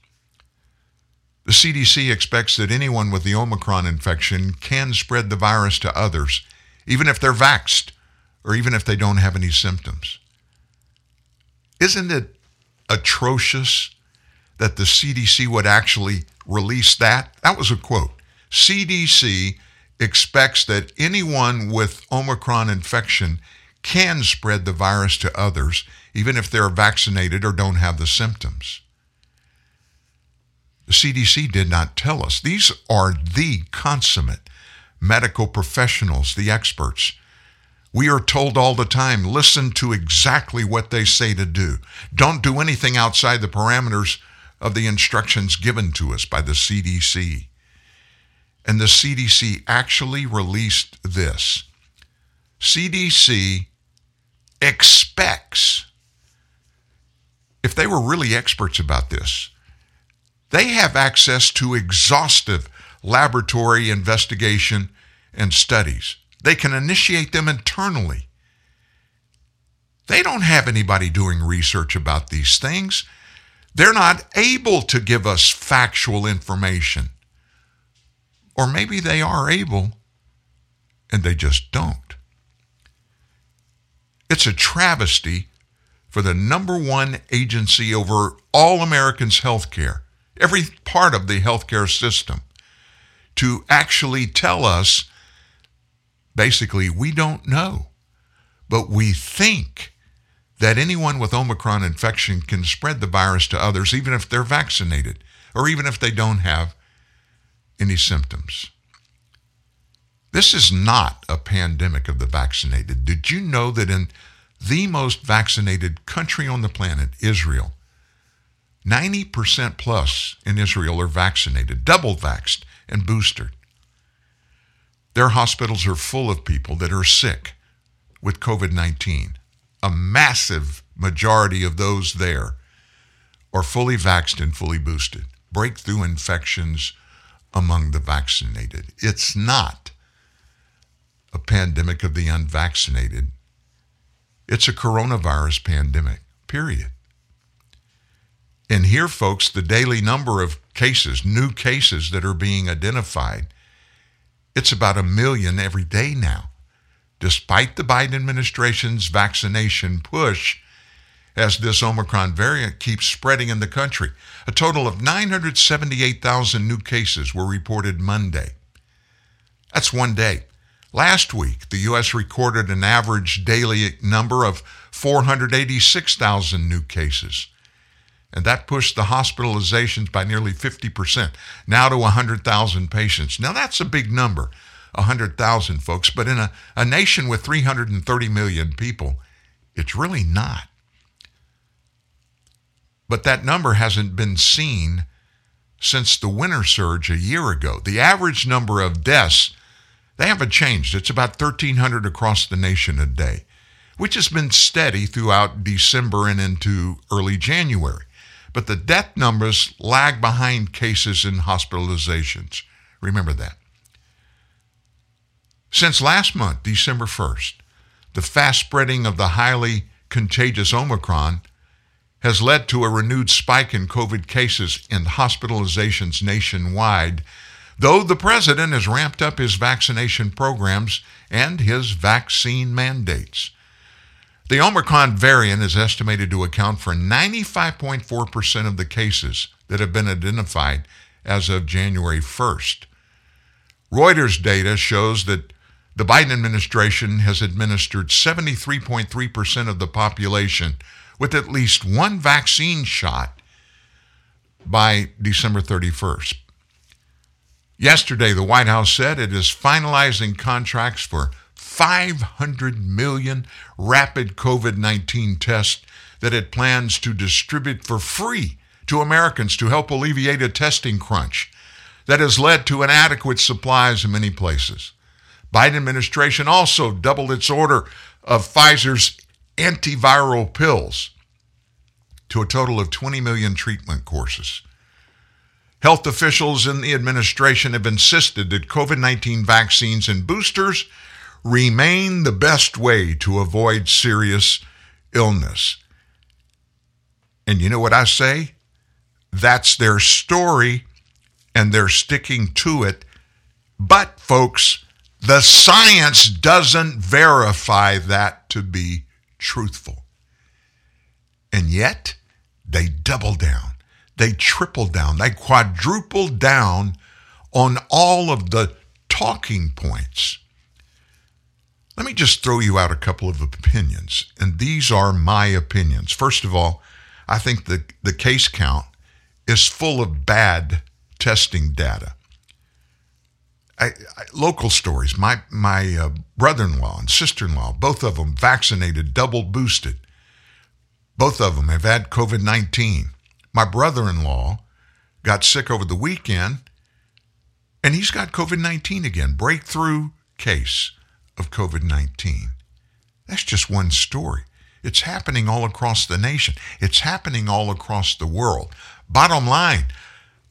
The CDC expects that anyone with the Omicron infection can spread the virus to others, even if they're vaxed or even if they don't have any symptoms. Isn't it atrocious that the CDC would actually release that? That was a quote. CDC expects that anyone with Omicron infection can spread the virus to others, even if they're vaccinated or don't have the symptoms. The CDC did not tell us. These are the consummate medical professionals, the experts. We are told all the time listen to exactly what they say to do. Don't do anything outside the parameters of the instructions given to us by the CDC. And the CDC actually released this. CDC expects, if they were really experts about this, They have access to exhaustive laboratory investigation and studies. They can initiate them internally. They don't have anybody doing research about these things. They're not able to give us factual information. Or maybe they are able and they just don't. It's a travesty for the number one agency over all Americans' health care, every part of the healthcare system, to actually tell us basically, we don't know, but we think that anyone with Omicron infection can spread the virus to others, even if they're vaccinated or even if they don't have any symptoms. This is not a pandemic of the vaccinated. Did you know that in the most vaccinated country on the planet, Israel, 90% plus in Israel are vaccinated, double vaxxed, and boosted. Their hospitals are full of people that are sick with COVID 19. A massive majority of those there are fully vaxxed and fully boosted. Breakthrough infections among the vaccinated. It's not a pandemic of the unvaccinated. It's a coronavirus pandemic, period. And here, folks, the daily number of cases, new cases that are being identified, it's about a million every day now. Despite the Biden administration's vaccination push, as this Omicron variant keeps spreading in the country. A total of 978,000 new cases were reported Monday. That's one day. Last week, the U.S. recorded an average daily number of 486,000 new cases. And that pushed the hospitalizations by nearly 50%, now to 100,000 patients. Now, that's a big number, 100,000 folks, but in a, a nation with 330 million people, it's really not. But that number hasn't been seen since the winter surge a year ago. The average number of deaths, they haven't changed. It's about 1,300 across the nation a day, which has been steady throughout December and into early January. But the death numbers lag behind cases and hospitalizations. Remember that. Since last month, December 1st, the fast spreading of the highly contagious Omicron has led to a renewed spike in COVID cases and hospitalizations nationwide, though the president has ramped up his vaccination programs and his vaccine mandates. The Omicron variant is estimated to account for 95.4% of the cases that have been identified as of January 1st. Reuters data shows that the Biden administration has administered 73.3% of the population with at least one vaccine shot by December 31st. Yesterday, the White House said it is finalizing contracts for 500 million rapid COVID 19 tests that it plans to distribute for free to Americans to help alleviate a testing crunch that has led to inadequate supplies in many places. Biden administration also doubled its order of Pfizer's antiviral pills to a total of 20 million treatment courses. Health officials in the administration have insisted that COVID 19 vaccines and boosters remain the best way to avoid serious illness. And you know what I say? That's their story, and they're sticking to it. But, folks, the science doesn't verify that to be truthful. And yet, they double down, they triple down, they quadruple down on all of the talking points. Let me just throw you out a couple of opinions, and these are my opinions. First of all, I think the, the case count is full of bad testing data. I, I, local stories. My my uh, brother-in-law and sister-in-law, both of them vaccinated, double boosted. Both of them have had COVID-19. My brother-in-law got sick over the weekend, and he's got COVID-19 again. Breakthrough case of COVID-19. That's just one story. It's happening all across the nation. It's happening all across the world. Bottom line,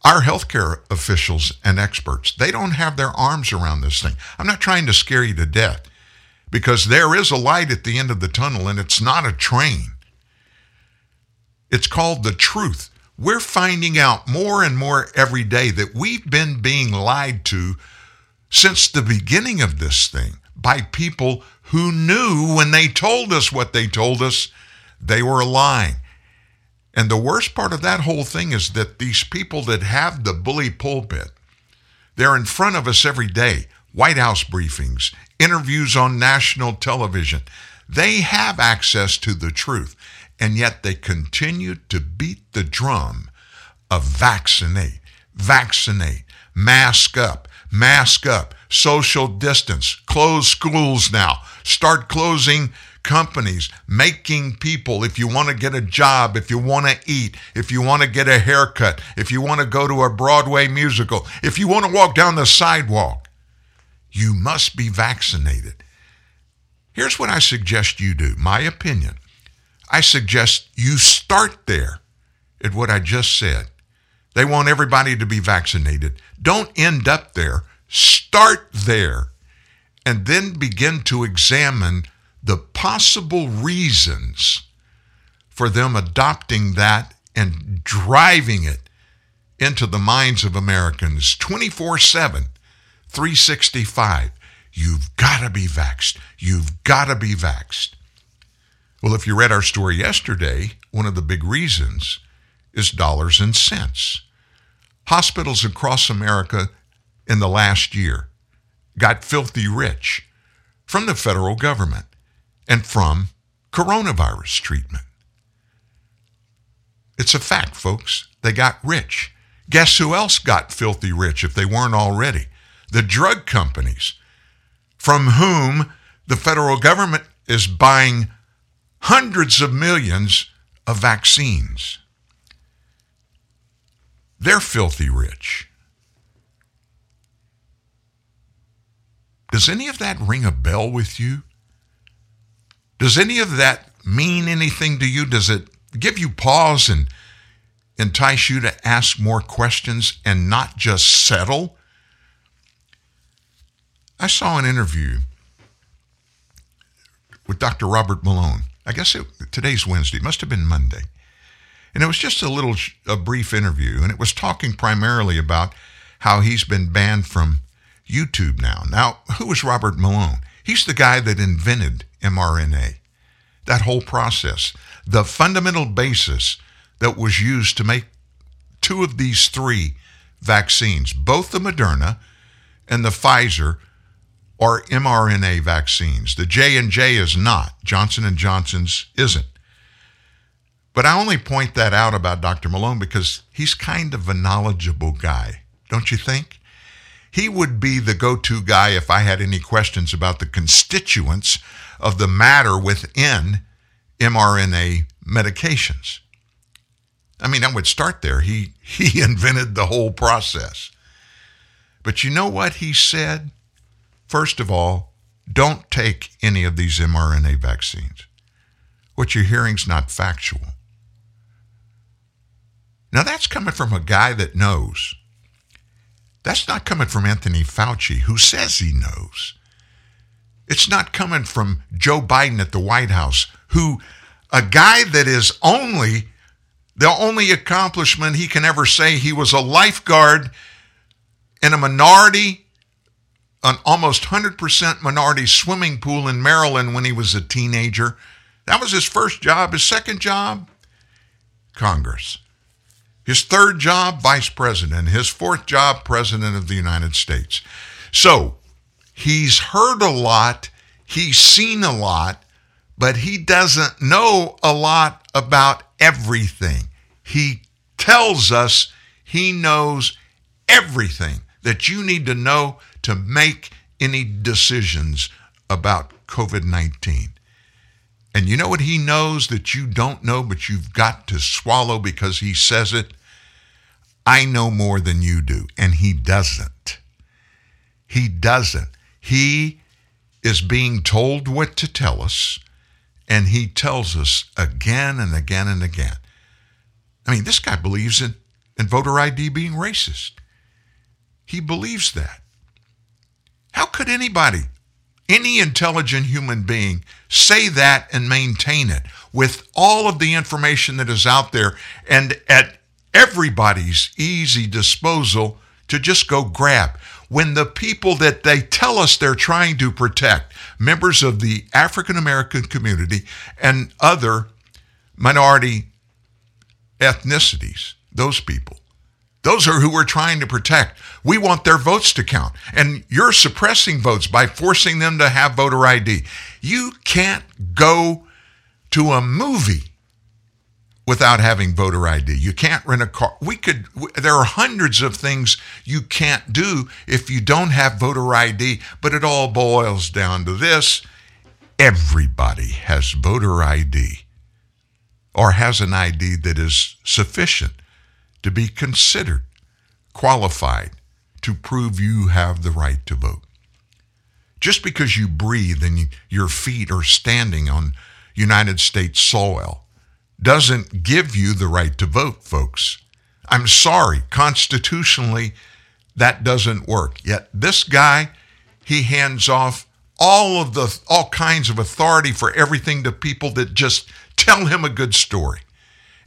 Our healthcare officials and experts, they don't have their arms around this thing. I'm not trying to scare you to death because there is a light at the end of the tunnel and it's not a train. It's called the truth. We're finding out more and more every day that we've been being lied to since the beginning of this thing by people who knew when they told us what they told us, they were lying. And the worst part of that whole thing is that these people that have the bully pulpit, they're in front of us every day. White House briefings, interviews on national television. They have access to the truth, and yet they continue to beat the drum of vaccinate, vaccinate, mask up, mask up, social distance, close schools now, start closing companies, making people, if you want to get a job, if you want to eat, if you want to get a haircut, if you want to go to a Broadway musical, if you want to walk down the sidewalk, you must be vaccinated. Here's what I suggest you do, my opinion. I suggest you start there at what I just said. They want everybody to be vaccinated. Don't end up there. Start there and then begin to examine the possible reasons for them adopting that and driving it into the minds of Americans 24 7, 365. You've got to be vaxxed. You've got to be vaxxed. Well, if you read our story yesterday, one of the big reasons is dollars and cents. Hospitals across America in the last year got filthy rich from the federal government and from coronavirus treatment. It's a fact, folks. They got rich. Guess who else got filthy rich if they weren't already? The drug companies, from whom the federal government is buying hundreds of millions of vaccines. They're filthy rich. Does any of that ring a bell with you? Does any of that mean anything to you? Does it give you pause and entice you to ask more questions and not just settle? I saw an interview with Dr. Robert Malone. I guess it, today's Wednesday, must have been Monday. And it was just a little, a brief interview, and it was talking primarily about how he's been banned from YouTube now. Now, who is Robert Malone? He's the guy that invented mRNA, that whole process, the fundamental basis that was used to make two of these three vaccines, both the Moderna and the Pfizer are mRNA vaccines. The J&J is not. Johnson & Johnson's isn't. But I only point that out about Dr. Malone because he's kind of a knowledgeable guy, don't you think? He would be the go to guy if I had any questions about the constituents of the matter within mRNA medications. I mean, I would start there. He, he invented the whole process. But you know what he said? First of all, don't take any of these mRNA vaccines. What you're hearing is not factual. Now, that's coming from a guy that knows. That's not coming from Anthony Fauci, who says he knows. It's not coming from Joe Biden at the White House, who, a guy that is only, the only accomplishment he can ever say, he was a lifeguard in a minority, an almost 100% minority swimming pool in Maryland when he was a teenager. That was his first job. His second job, Congress. His third job, vice president. His fourth job, president of the United States. So he's heard a lot, he's seen a lot, but he doesn't know a lot about everything. He tells us he knows everything that you need to know to make any decisions about COVID 19. And you know what he knows that you don't know, but you've got to swallow because he says it? I know more than you do. And he doesn't. He doesn't. He is being told what to tell us, and he tells us again and again and again. I mean, this guy believes in and voter ID being racist. He believes that. How could anybody, any intelligent human being, say that and maintain it with all of the information that is out there and at everybody's easy disposal to just go grab? When the people that they tell us they're trying to protect, members of the African American community and other minority ethnicities, those people, those are who we're trying to protect. We want their votes to count. And you're suppressing votes by forcing them to have voter ID. You can't go to a movie without having voter ID. You can't rent a car. We could there are hundreds of things you can't do if you don't have voter ID, but it all boils down to this. Everybody has voter ID or has an ID that is sufficient to be considered qualified to prove you have the right to vote. Just because you breathe and your feet are standing on United States soil doesn't give you the right to vote, folks. I'm sorry, constitutionally, that doesn't work. Yet this guy, he hands off all of the all kinds of authority for everything to people that just tell him a good story.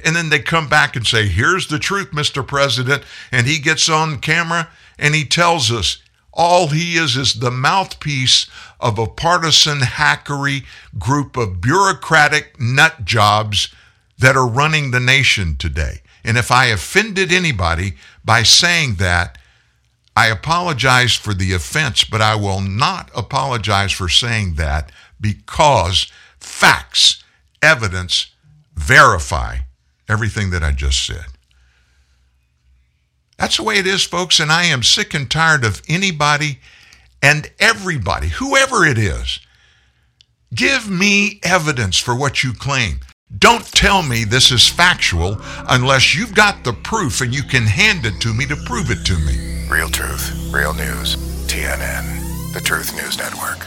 And then they come back and say, Here's the truth, Mr. President. And he gets on camera and he tells us all he is is the mouthpiece of a partisan hackery group of bureaucratic nut jobs that are running the nation today. And if I offended anybody by saying that, I apologize for the offense, but I will not apologize for saying that because facts, evidence verify everything that I just said. That's the way it is, folks, and I am sick and tired of anybody and everybody, whoever it is. Give me evidence for what you claim. Don't tell me this is factual unless you've got the proof and you can hand it to me to prove it to me. Real truth, real news. TNN, the Truth News Network.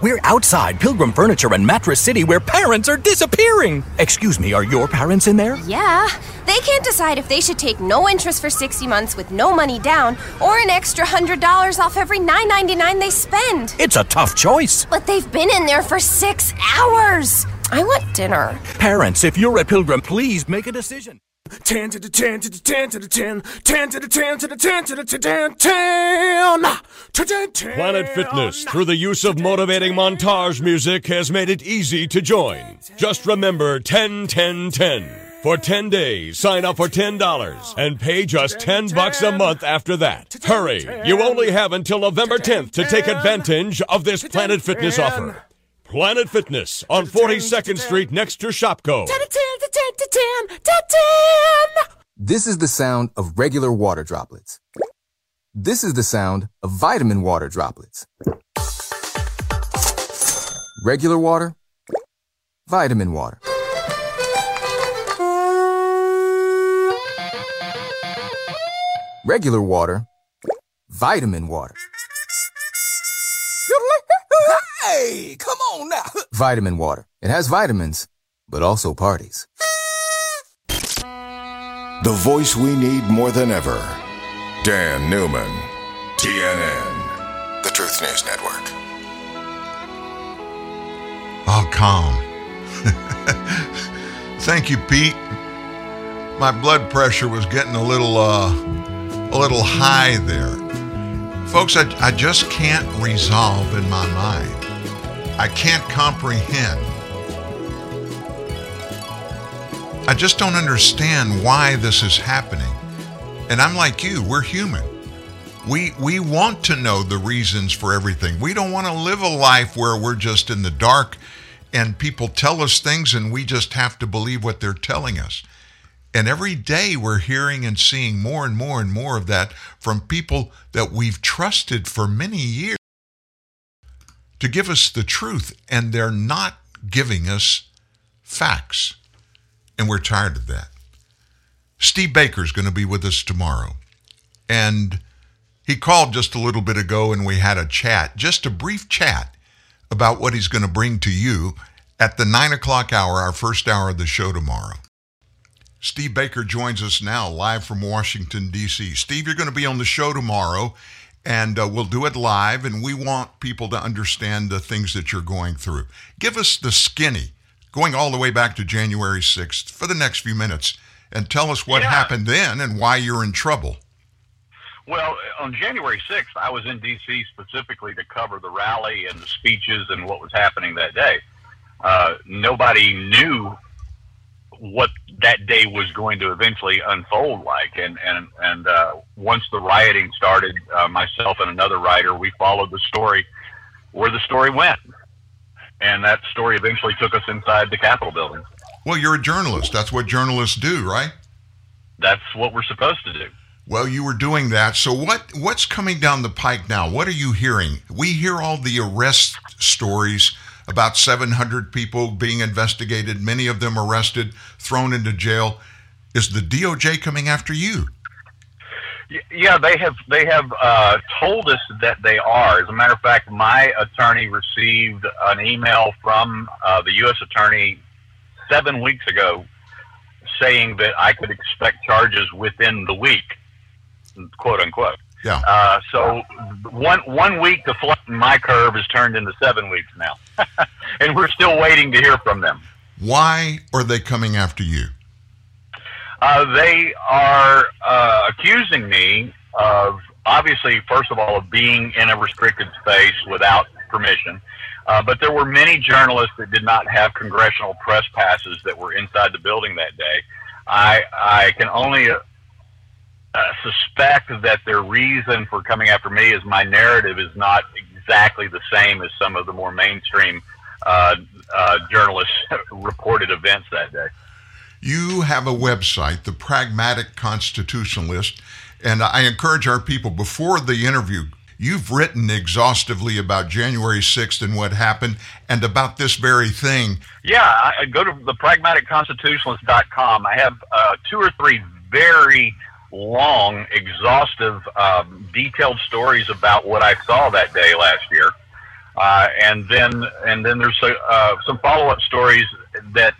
We're outside Pilgrim Furniture and Mattress City where parents are disappearing. Excuse me, are your parents in there? Yeah. They can't decide if they should take no interest for 60 months with no money down or an extra $100 off every $9.99 they spend. It's a tough choice. But they've been in there for six hours. I want dinner. Parents, if you're at Pilgrim, please make a decision. 10 to the 10 to the 10 to the 10, 10 to the 10 to the 10 to the 10, 10, 10, 10. Planet Fitness, through the use of motivating montage music, has made it easy to join. Just remember 10 10 10. For 10 days, sign up for $10 and pay just 10 bucks a month after that. Hurry! You only have until November 10th to take advantage of this Planet Fitness offer. Planet Fitness on 42nd Street next to Shopko. 10 to 10 to 10 to 10 to 10. This is the sound of regular water droplets. This is the sound of vitamin water droplets. Regular water, vitamin water. Regular water, vitamin water. Hey, come on now. Vitamin water. It has vitamins, but also parties. The voice we need more than ever. Dan Newman. TNN. The Truth News Network. Oh, calm. Thank you, Pete. My blood pressure was getting a little, uh, a little high there. Folks, I, I just can't resolve in my mind. I can't comprehend. I just don't understand why this is happening. And I'm like you, we're human. We we want to know the reasons for everything. We don't want to live a life where we're just in the dark and people tell us things and we just have to believe what they're telling us. And every day we're hearing and seeing more and more and more of that from people that we've trusted for many years to give us the truth, and they're not giving us facts. And we're tired of that. Steve Baker is going to be with us tomorrow. And he called just a little bit ago and we had a chat, just a brief chat about what he's going to bring to you at the nine o'clock hour, our first hour of the show tomorrow. Steve Baker joins us now live from Washington, D.C. Steve, you're going to be on the show tomorrow and uh, we'll do it live. And we want people to understand the things that you're going through. Give us the skinny, going all the way back to January 6th for the next few minutes, and tell us what Yeah. happened then and why you're in trouble. Well, on January 6th, I was in D.C. specifically to cover the rally and the speeches and what was happening that day. Uh, nobody knew what that day was going to eventually unfold like. And, and, and uh, once the rioting started, uh, myself and another writer, we followed the story where the story went. And that story eventually took us inside the Capitol building. Well, you're a journalist. That's what journalists do, right? That's what we're supposed to do. Well, you were doing that. So what what's coming down the pike now? What are you hearing? We hear all the arrest stories about 700 people being investigated, many of them arrested, thrown into jail. Is the DOJ coming after you? Yeah, they have they have uh, told us that they are. As a matter of fact, my attorney received an email from uh, the U.S. attorney seven weeks ago saying that I could expect charges within the week, quote unquote. Yeah. Uh, so one one week to flatten my curve has turned into seven weeks now, and we're still waiting to hear from them. Why are they coming after you? Uh, they are uh, accusing me of obviously, first of all, of being in a restricted space without permission. Uh, but there were many journalists that did not have congressional press passes that were inside the building that day. I I can only uh, suspect that their reason for coming after me is my narrative is not exactly the same as some of the more mainstream uh, uh, journalists reported events that day. You have a website, The Pragmatic Constitutionalist, and I encourage our people before the interview, you've written exhaustively about January 6th and what happened and about this very thing. Yeah, I, I go to the pragmaticconstitutionalist.com. I have uh, two or three very long, exhaustive, um, detailed stories about what I saw that day last year, uh, and then and then there's uh, some follow up stories that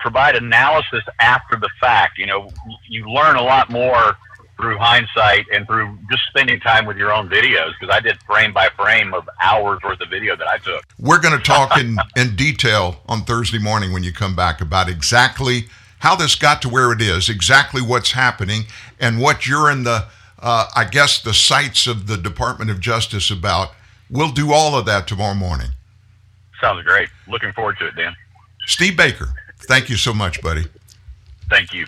provide analysis after the fact. You know, you learn a lot more through hindsight and through just spending time with your own videos because I did frame by frame of hours worth of video that I took. We're going to talk in, in detail on Thursday morning when you come back about exactly how this got to where it is, exactly what's happening, and what you're in the, uh, I guess, the sights of the Department of Justice about. We'll do all of that tomorrow morning. Sounds great. Looking forward to it, Dan. Steve Baker, thank you so much, buddy. Thank you.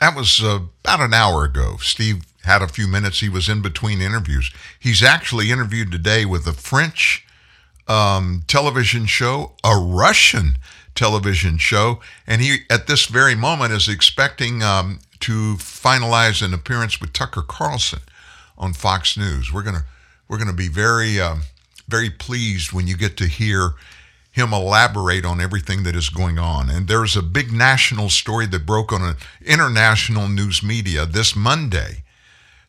That was uh, about an hour ago. Steve had a few minutes. He was in between interviews. He's actually interviewed today with a French um, television show, a Russian television show, and he at this very moment is expecting um, to finalize an appearance with Tucker Carlson on Fox News. We're gonna we're gonna be very um, very pleased when you get to hear him elaborate on everything that is going on. And there's a big national story that broke on an international news media this Monday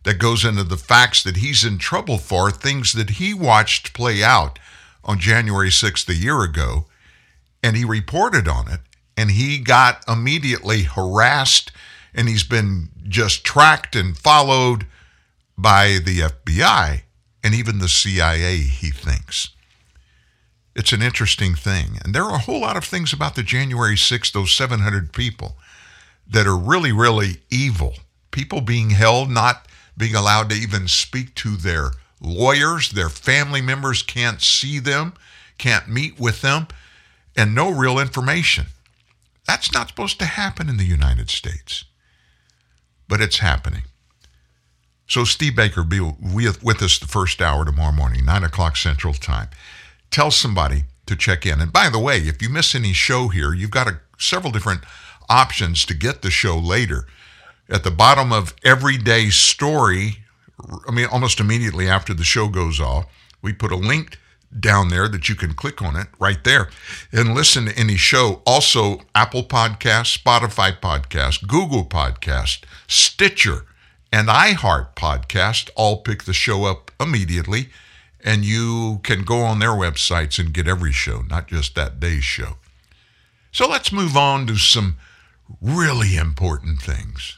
that goes into the facts that he's in trouble for, things that he watched play out on January 6th a year ago. And he reported on it. And he got immediately harassed. And he's been just tracked and followed by the FBI and even the CIA, he thinks. It's an interesting thing. And there are a whole lot of things about the January 6th, those 700 people, that are really, really evil. People being held, not being allowed to even speak to their lawyers, their family members can't see them, can't meet with them, and no real information. That's not supposed to happen in the United States, but it's happening. So, Steve Baker will be with, us the first hour tomorrow morning, 9 o'clock Central Time tell somebody to check in. And by the way, if you miss any show here, you've got a, several different options to get the show later. At the bottom of everyday story, I mean, almost immediately after the show goes off, we put a link down there that you can click on it right there and listen to any show. Also, Apple Podcast, Spotify Podcast, Google Podcast, Stitcher, and iHeart Podcast all pick the show up immediately. And you can go on their websites and get every show, not just that day's show. So let's move on to some really important things.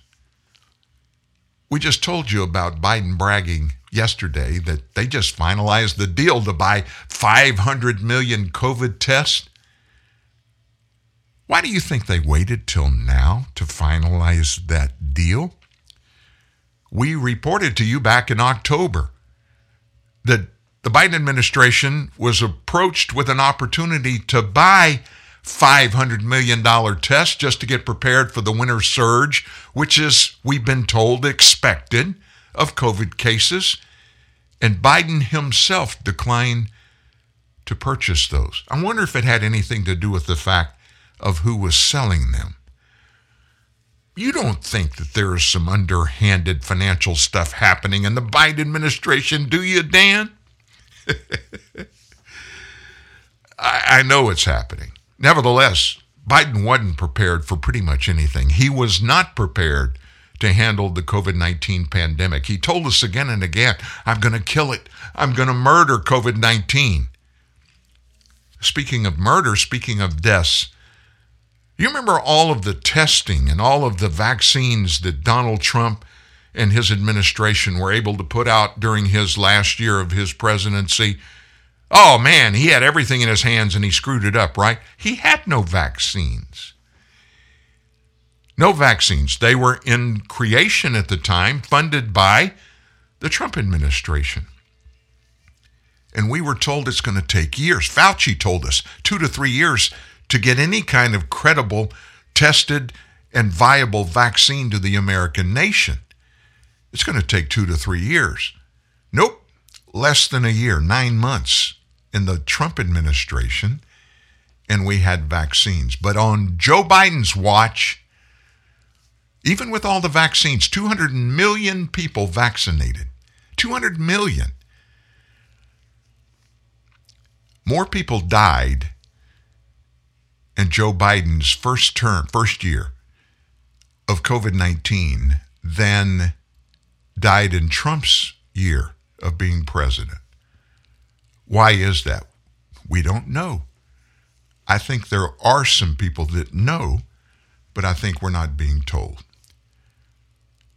We just told you about Biden bragging yesterday that they just finalized the deal to buy 500 million COVID tests. Why do you think they waited till now to finalize that deal? We reported to you back in October that the Biden administration was approached with an opportunity to buy $500 million test just to get prepared for the winter surge, which is, we've been told, expected of COVID cases. And Biden himself declined to purchase those. I wonder if it had anything to do with the fact of who was selling them. You don't think that there is some underhanded financial stuff happening in the Biden administration, do you, Dan? I, I know it's happening. Nevertheless, Biden wasn't prepared for pretty much anything. He was not prepared to handle the COVID 19 pandemic. He told us again and again, I'm going to kill it. I'm going to murder COVID 19. Speaking of murder, speaking of deaths, you remember all of the testing and all of the vaccines that Donald Trump and his administration were able to put out during his last year of his presidency? Oh man, he had everything in his hands and he screwed it up, right? He had no vaccines. No vaccines. They were in creation at the time, funded by the Trump administration. And we were told it's going to take years. Fauci told us two to three years to get any kind of credible, tested, and viable vaccine to the American nation. It's going to take two to three years. Nope, less than a year, nine months in the Trump administration, and we had vaccines. But on Joe Biden's watch, even with all the vaccines, 200 million people vaccinated. 200 million. More people died in Joe Biden's first term, first year of COVID 19 than died in Trump's year of being president. Why is that? We don't know. I think there are some people that know, but I think we're not being told.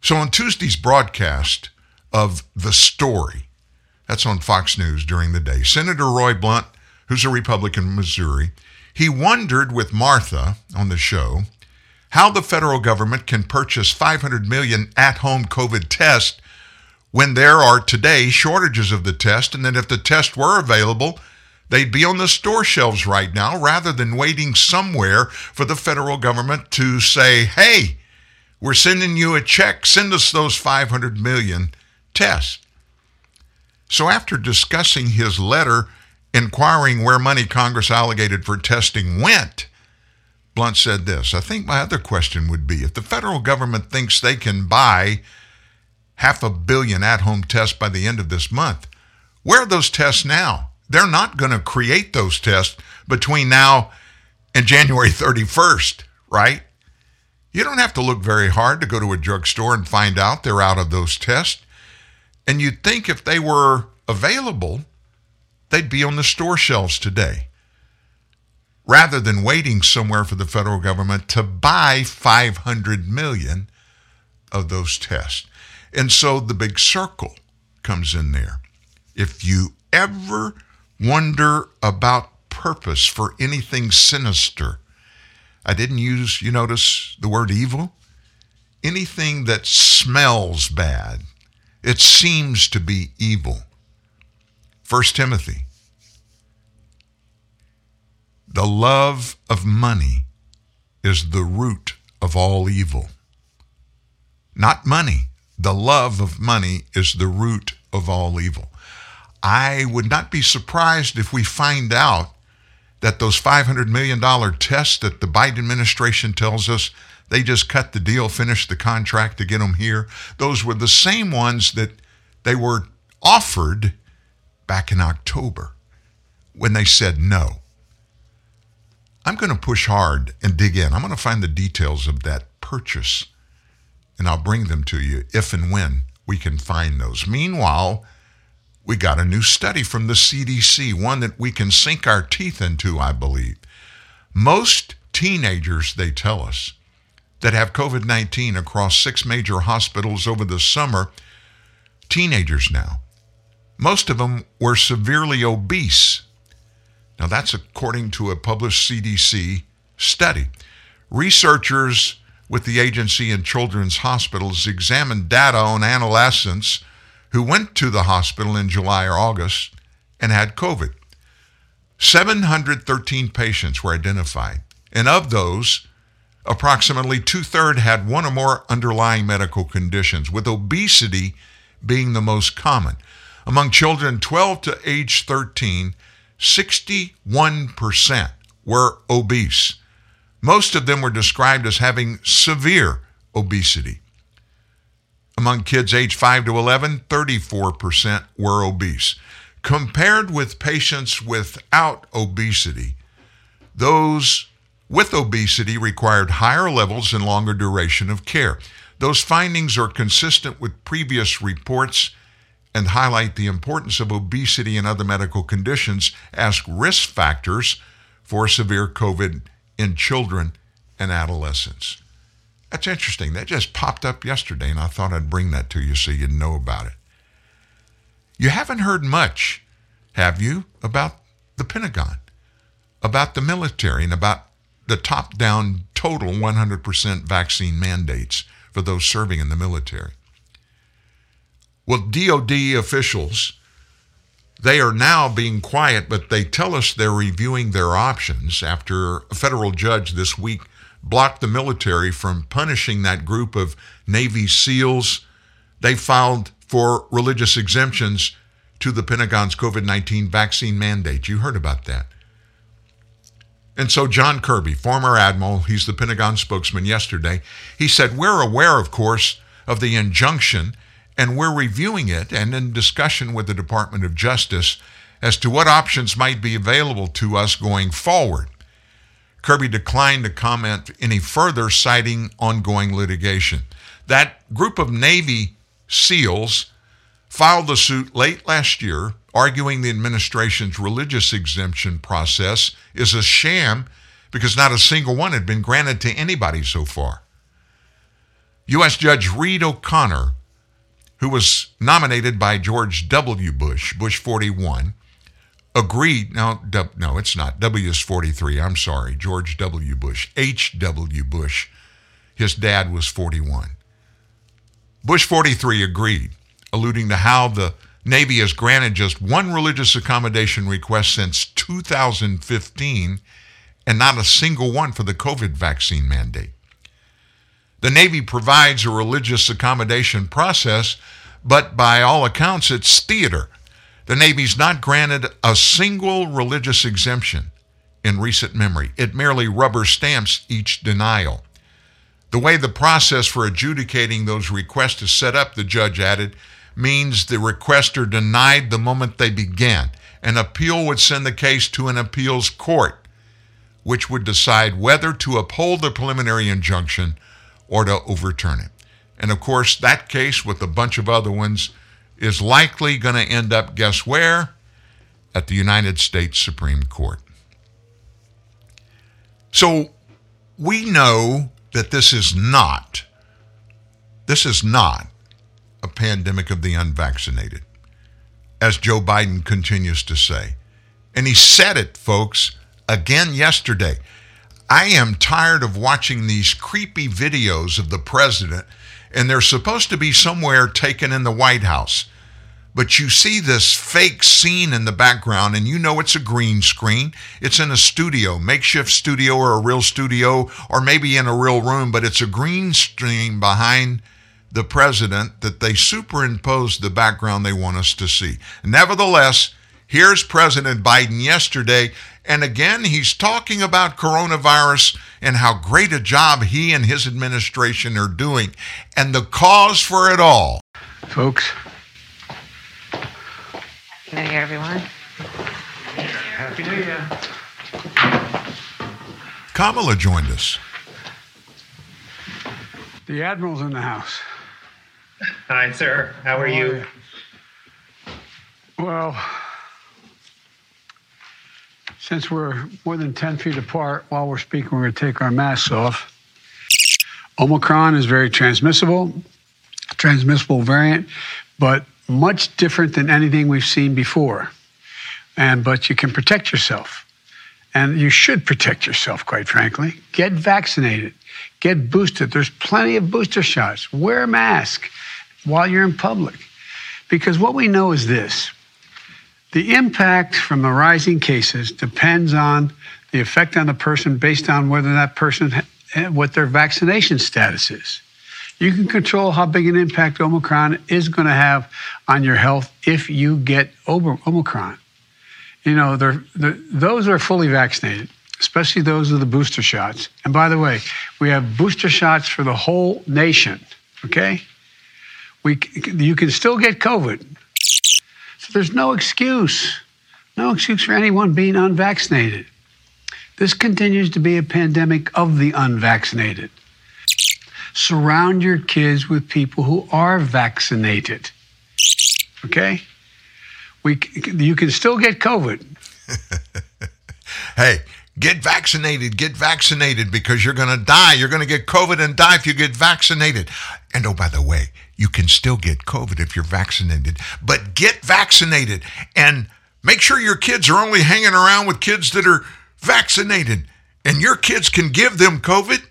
So on Tuesday's broadcast of The Story, that's on Fox News during the day, Senator Roy Blunt, who's a Republican in Missouri, he wondered with Martha on the show how the federal government can purchase 500 million at-home COVID tests when there are today shortages of the test and that if the test were available, they'd be on the store shelves right now rather than waiting somewhere for the federal government to say, "Hey, we're sending you a check. Send us those 500 million tests." So after discussing his letter inquiring where money Congress allocated for testing went, Blunt said this I think my other question would be if the federal government thinks they can buy half a billion at home tests by the end of this month, where are those tests now? They're not going to create those tests between now and January 31st, right? You don't have to look very hard to go to a drugstore and find out they're out of those tests. And you'd think if they were available, they'd be on the store shelves today rather than waiting somewhere for the federal government to buy 500 million of those tests. And so the big circle comes in there. If you ever wonder about purpose for anything sinister, I didn't use, you notice the word evil? Anything that smells bad, it seems to be evil. 1 Timothy. The love of money is the root of all evil. Not money. The love of money is the root of all evil. I would not be surprised if we find out that those $500 million tests that the Biden administration tells us they just cut the deal, finished the contract to get them here, those were the same ones that they were offered back in October when they said no. I'm going to push hard and dig in. I'm going to find the details of that purchase and I'll bring them to you if and when we can find those. Meanwhile, we got a new study from the CDC, one that we can sink our teeth into, I believe. Most teenagers, they tell us, that have COVID 19 across six major hospitals over the summer, teenagers now, most of them were severely obese. Now, that's according to a published CDC study. Researchers with the agency and children's hospitals examined data on adolescents who went to the hospital in July or August and had COVID. 713 patients were identified, and of those, approximately two thirds had one or more underlying medical conditions, with obesity being the most common. Among children 12 to age 13, 61% were obese. Most of them were described as having severe obesity. Among kids aged 5 to 11, 34% were obese. Compared with patients without obesity, those with obesity required higher levels and longer duration of care. Those findings are consistent with previous reports and highlight the importance of obesity and other medical conditions as risk factors for severe COVID in children and adolescents. That's interesting. That just popped up yesterday, and I thought I'd bring that to you so you'd know about it. You haven't heard much, have you, about the Pentagon, about the military, and about the top down total 100% vaccine mandates for those serving in the military. Well, DOD officials, they are now being quiet, but they tell us they're reviewing their options after a federal judge this week blocked the military from punishing that group of Navy SEALs. They filed for religious exemptions to the Pentagon's COVID 19 vaccine mandate. You heard about that. And so, John Kirby, former admiral, he's the Pentagon spokesman yesterday, he said, We're aware, of course, of the injunction, and we're reviewing it and in discussion with the Department of Justice as to what options might be available to us going forward. Kirby declined to comment any further, citing ongoing litigation. That group of Navy SEALs filed the suit late last year, arguing the administration's religious exemption process is a sham because not a single one had been granted to anybody so far. U.S. Judge Reed O'Connor, who was nominated by George W. Bush, Bush 41, agreed. No, no, it's not. W is 43. I'm sorry. George W. Bush. H.W. Bush. His dad was 41. Bush 43 agreed, alluding to how the Navy has granted just one religious accommodation request since 2015 and not a single one for the COVID vaccine mandate. The Navy provides a religious accommodation process, but by all accounts, it's theater the Navy's not granted a single religious exemption in recent memory. It merely rubber stamps each denial. The way the process for adjudicating those requests is set up, the judge added, means the requester denied the moment they began. An appeal would send the case to an appeals court, which would decide whether to uphold the preliminary injunction or to overturn it. And of course, that case, with a bunch of other ones, is likely going to end up, guess where? At the United States Supreme Court. So we know that this is not, this is not a pandemic of the unvaccinated, as Joe Biden continues to say. And he said it, folks, again yesterday. I am tired of watching these creepy videos of the president, and they're supposed to be somewhere taken in the White House but you see this fake scene in the background and you know it's a green screen. It's in a studio, makeshift studio or a real studio, or maybe in a real room, but it's a green screen behind the president that they superimpose the background they want us to see. Nevertheless, here's President Biden yesterday, and again, he's talking about coronavirus and how great a job he and his administration are doing and the cause for it all. Folks, Happy New Year, everyone. Happy New Year. Kamala joined us. The Admiral's in the house. Hi, sir. How are you? Well, since we're more than 10 feet apart while we're speaking, we're going to take our masks off. Omicron is very transmissible, transmissible variant, but much different than anything we've seen before. And but you can protect yourself. And you should protect yourself, quite frankly. Get vaccinated. Get boosted. There's plenty of booster shots. Wear a mask while you're in public. Because what we know is this the impact from the rising cases depends on the effect on the person based on whether that person, eh, what their vaccination status is. You can control how big an impact Omicron is going to have on your health if you get Omicron. You know, they're, they're, those are fully vaccinated, especially those with the booster shots. And by the way, we have booster shots for the whole nation, okay? We, you can still get COVID. There's no excuse, no excuse for anyone being unvaccinated. This continues to be a pandemic of the unvaccinated. Surround your kids with people who are vaccinated. Okay? We, you can still get COVID. hey, get vaccinated, get vaccinated because you're going to die. You're going to get COVID and die if you get vaccinated. And oh, by the way, you can still get COVID if you're vaccinated, but get vaccinated and make sure your kids are only hanging around with kids that are vaccinated. And your kids can give them COVID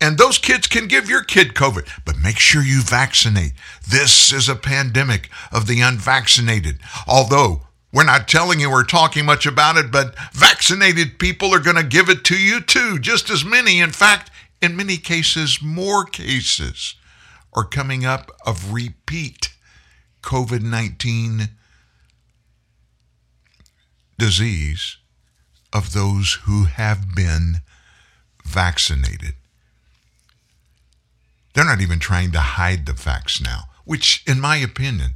and those kids can give your kid COVID, but make sure you vaccinate. This is a pandemic of the unvaccinated. Although we're not telling you we're talking much about it, but vaccinated people are going to give it to you too, just as many. In fact, in many cases, more cases are coming up of repeat COVID 19 disease of those who have been vaccinated. They're not even trying to hide the facts now, which, in my opinion,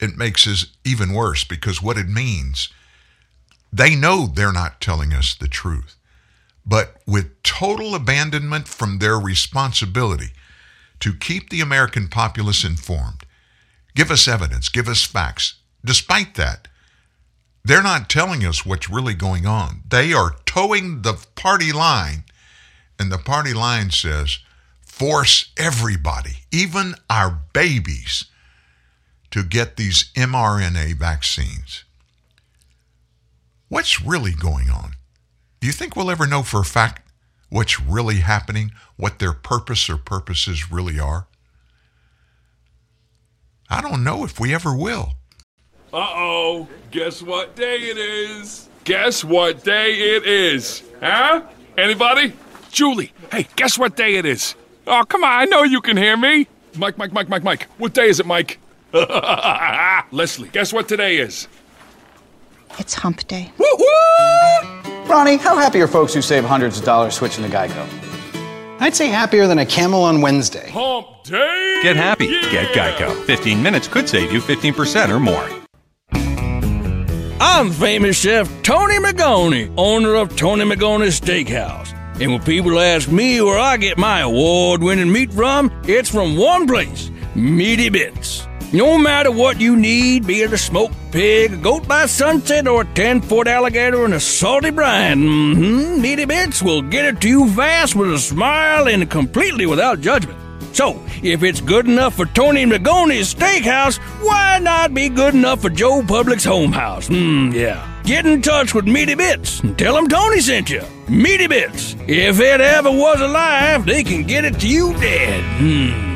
it makes it even worse because what it means, they know they're not telling us the truth. But with total abandonment from their responsibility to keep the American populace informed, give us evidence, give us facts. Despite that, they're not telling us what's really going on. They are toeing the party line, and the party line says, force everybody, even our babies, to get these mRNA vaccines. What's really going on? Do you think we'll ever know for a fact what's really happening, what their purpose or purposes really are? I don't know if we ever will. Uh oh, guess what day it is? Guess what day it is? Huh? Anybody? Julie, hey, guess what day it is? Oh, come on, I know you can hear me. Mike, Mike, Mike, Mike, Mike. What day is it, Mike? Leslie, guess what today is? It's hump day. Ronnie, how happy are folks who save hundreds of dollars switching to Geico? I'd say happier than a camel on Wednesday. Hump day! Get happy. Yeah. Get Geico. 15 minutes could save you 15% or more. I'm famous chef Tony Magoni, owner of Tony Magoni Steakhouse. And when people ask me where I get my award winning meat from, it's from one place Meaty Bits. No matter what you need, be it a smoked pig, a goat by sunset, or a 10 foot alligator in a salty brine, mm-hmm, Meaty Bits will get it to you fast with a smile and completely without judgment. So, if it's good enough for Tony Magoni's steakhouse, why not be good enough for Joe Public's home house? Hmm, yeah. Get in touch with Meaty Bits and tell them Tony sent you. Meaty Bits. If it ever was alive, they can get it to you dead. Hmm.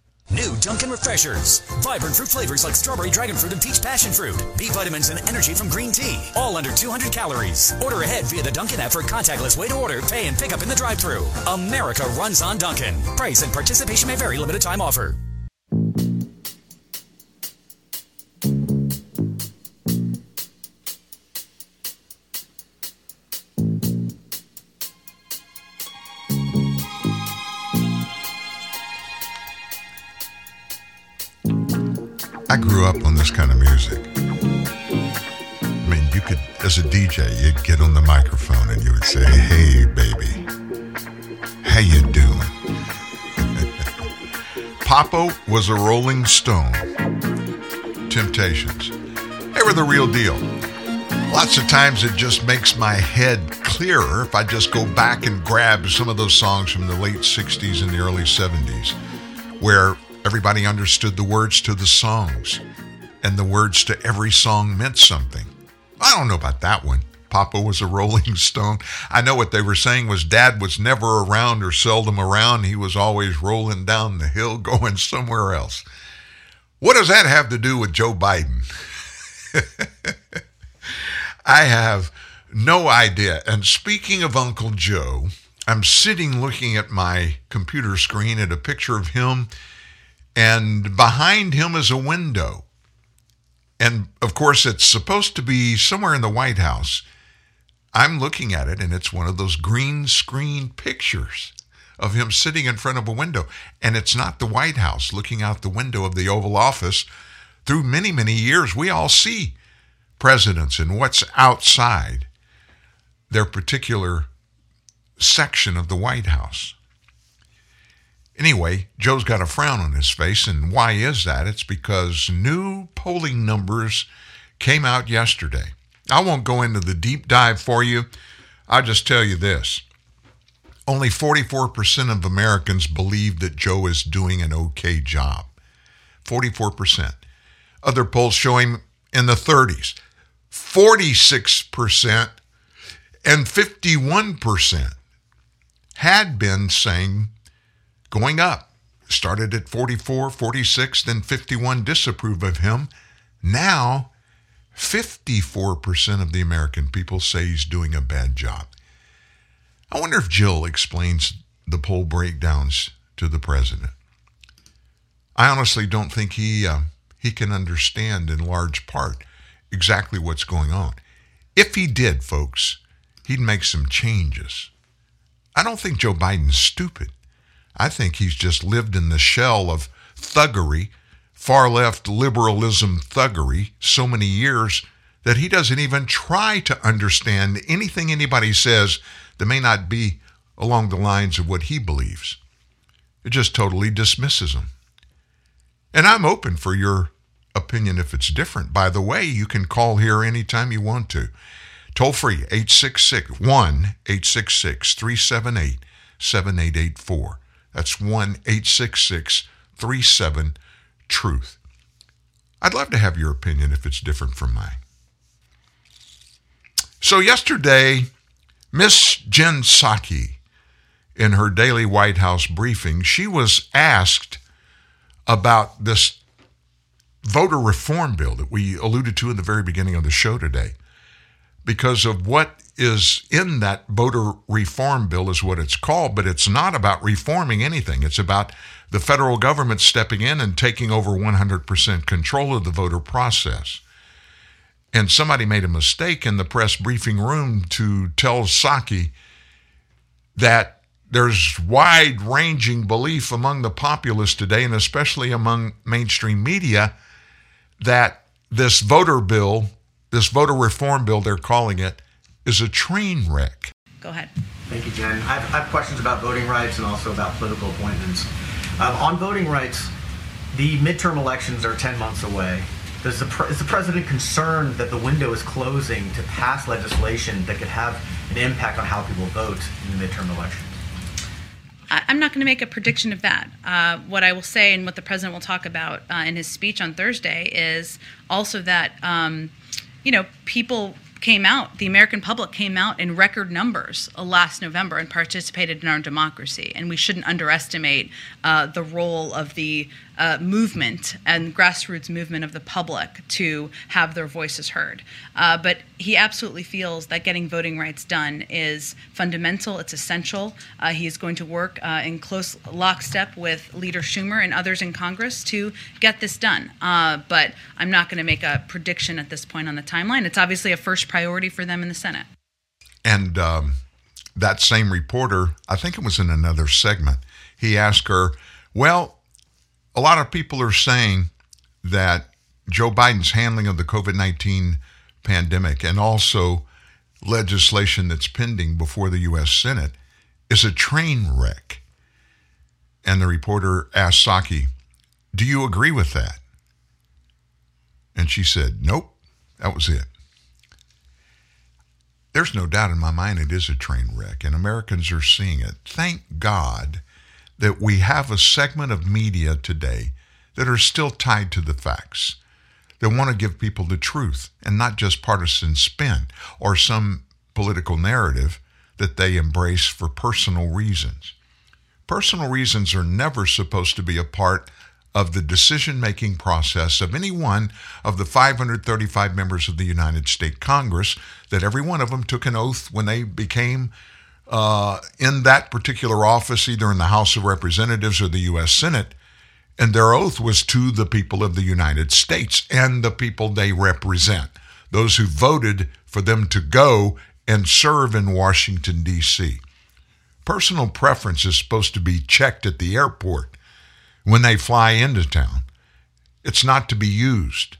New Dunkin' Refreshers. Vibrant fruit flavors like strawberry, dragon fruit, and peach passion fruit. B vitamins and energy from green tea. All under 200 calories. Order ahead via the Dunkin' app for contactless way to order, pay, and pick up in the drive thru America runs on Dunkin'. Price and participation may vary. Limited time offer. Kind of music. I mean, you could, as a DJ, you'd get on the microphone and you would say, "Hey, baby, how you doing?" Papa was a Rolling Stone. Temptations. They were the real deal. Lots of times it just makes my head clearer if I just go back and grab some of those songs from the late 60s and the early 70s, where everybody understood the words to the songs and the words to every song meant something. I don't know about that one. Papa was a Rolling Stone. I know what they were saying was dad was never around or seldom around. He was always rolling down the hill going somewhere else. What does that have to do with Joe Biden? I have no idea. And speaking of Uncle Joe, I'm sitting looking at my computer screen at a picture of him, and behind him is a window. And of course, it's supposed to be somewhere in the White House. I'm looking at it, and it's one of those green screen pictures of him sitting in front of a window. And it's not the White House looking out the window of the Oval Office. Through many, many years, we all see presidents and what's outside their particular section of the White House. Anyway, Joe's got a frown on his face, and why is that? It's because new polling numbers came out yesterday. I won't go into the deep dive for you. I'll just tell you this. Only 44% of Americans believe that Joe is doing an okay job. 44%. Other polls show him in the 30s. 46% and 51% had been saying going up. Started at 44, 46, then 51 disapprove of him. Now, 54% of the American people say he's doing a bad job. I wonder if Jill explains the poll breakdowns to the president. I honestly don't think he uh, he can understand in large part exactly what's going on. If he did, folks, he'd make some changes. I don't think Joe Biden's stupid. I think he's just lived in the shell of thuggery, far left liberalism thuggery, so many years that he doesn't even try to understand anything anybody says that may not be along the lines of what he believes. It just totally dismisses him. And I'm open for your opinion if it's different. By the way, you can call here anytime you want to. Toll free 866 1 866 378 7884. That's 1 866 37 Truth. I'd love to have your opinion if it's different from mine. So, yesterday, Miss Jen Psaki, in her daily White House briefing, she was asked about this voter reform bill that we alluded to in the very beginning of the show today. Because of what is in that voter reform bill, is what it's called, but it's not about reforming anything. It's about the federal government stepping in and taking over 100% control of the voter process. And somebody made a mistake in the press briefing room to tell Psaki that there's wide ranging belief among the populace today, and especially among mainstream media, that this voter bill, this voter reform bill, they're calling it, is a train wreck. Go ahead. Thank you, Jen. I have, I have questions about voting rights and also about political appointments. Um, on voting rights, the midterm elections are 10 months away. Does the pre- is the president concerned that the window is closing to pass legislation that could have an impact on how people vote in the midterm elections? I- I'm not going to make a prediction of that. Uh, what I will say, and what the president will talk about uh, in his speech on Thursday, is also that um, you know people came out, the American public came out in record numbers uh, last November and participated in our democracy. And we shouldn't underestimate uh, the role of the uh, movement and grassroots movement of the public to have their voices heard. Uh, but he absolutely feels that getting voting rights done is fundamental, it's essential. Uh, he is going to work uh, in close lockstep with Leader Schumer and others in Congress to get this done. but I'm not going to make a prediction at this point on the timeline. It's obviously a first priority for them in the Senate. And um, that same reporter, I think it was in another segment, he asked her, Well, a lot of people are saying that Joe Biden's handling of the COVID 19 pandemic and also legislation that's pending before the U.S. Senate is a train wreck. And the reporter asked Psaki, Do you agree with that? And she said, Nope, that was it. There's no doubt in my mind it is a train wreck, and Americans are seeing it. Thank God that we have a segment of media today that are still tied to the facts, that want to give people the truth and not just partisan spin or some political narrative that they embrace for personal reasons. Personal reasons are never supposed to be a part of the decision making process of any one of the 535 members of the United States Congress, that every one of them took an oath when they became uh, in that particular office, either in the House of Representatives or the U.S. Senate. And their oath was to the people of the United States and the people they represent, those who voted for them to go and serve in Washington, D.C. Personal preference is supposed to be checked at the airport when they fly into town. It's not to be used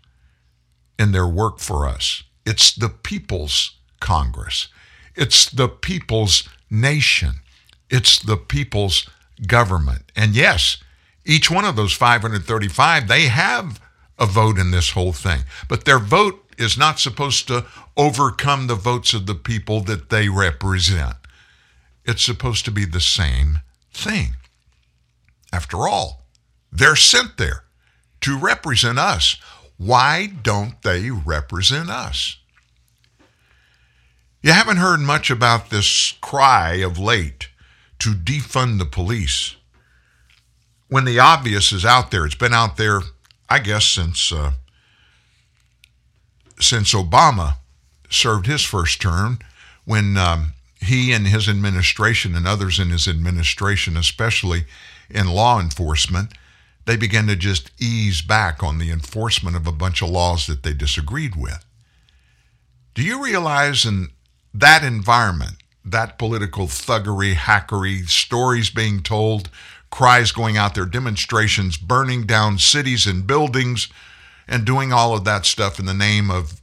in their work for us. It's the people's Congress. It's the people's nation. It's the people's government. And yes, each one of those 535, they have a vote in this whole thing. But their vote is not supposed to overcome the votes of the people that they represent. It's supposed to be the same thing. After all, they're sent there to represent us. Why don't they represent us? You haven't heard much about this cry of late to defund the police. When the obvious is out there, it's been out there, I guess, since uh, since Obama served his first term, when um, he and his administration and others in his administration, especially in law enforcement, they began to just ease back on the enforcement of a bunch of laws that they disagreed with. Do you realize in that environment, that political thuggery, hackery, stories being told, cries going out there, demonstrations, burning down cities and buildings, and doing all of that stuff in the name of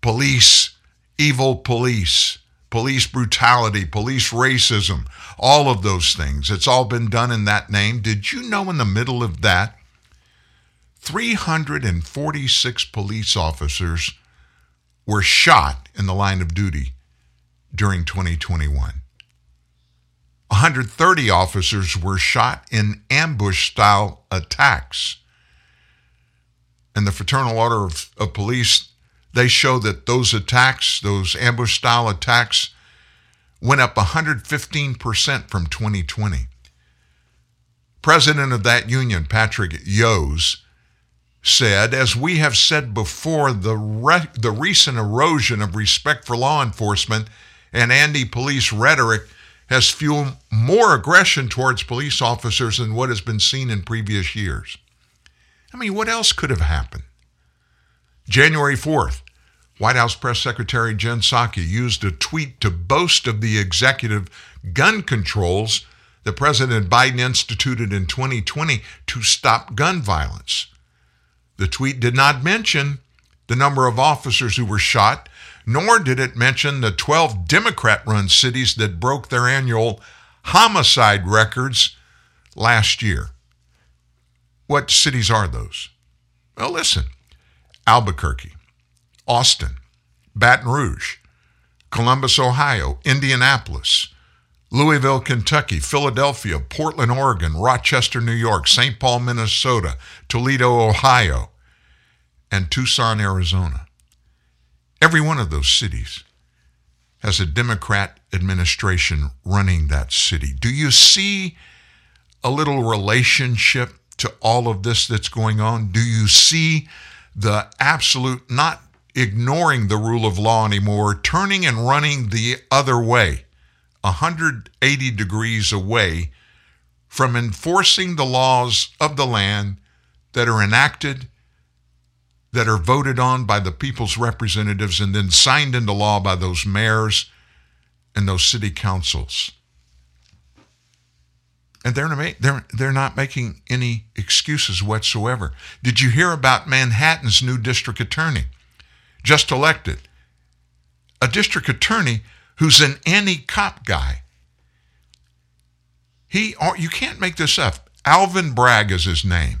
police, evil police, police brutality, police racism, all of those things. It's all been done in that name. Did you know in the middle of that, 346 police officers were shot in the line of duty during 2021? 130 officers were shot in ambush style attacks. And the Fraternal Order of, of Police, they show that those attacks, those ambush style attacks, went up 115% from 2020. President of that union, Patrick Yoes, said, as we have said before, the, re- the recent erosion of respect for law enforcement and anti police rhetoric has fueled more aggression towards police officers than what has been seen in previous years. I mean, what else could have happened? January 4th, White House Press Secretary Jen Psaki used a tweet to boast of the executive gun controls that President Biden instituted in 2020 to stop gun violence. The tweet did not mention the number of officers who were shot, nor did it mention the 12 Democrat run cities that broke their annual homicide records last year. What cities are those? Well, listen Albuquerque, Austin, Baton Rouge, Columbus, Ohio, Indianapolis, Louisville, Kentucky, Philadelphia, Portland, Oregon, Rochester, New York, St. Paul, Minnesota, Toledo, Ohio, and Tucson, Arizona. Every one of those cities has a Democrat administration running that city. Do you see a little relationship to all of this that's going on? Do you see the absolute not ignoring the rule of law anymore, turning and running the other way, 180 degrees away from enforcing the laws of the land that are enacted, that are voted on by the people's representatives, and then signed into law by those mayors and those city councils. And they're not, they're, they're not making any excuses whatsoever. Did you hear about Manhattan's new district attorney? Just elected. A district attorney who's an anti-cop guy. He, oh, you can't make this up. Alvin Bragg is his name.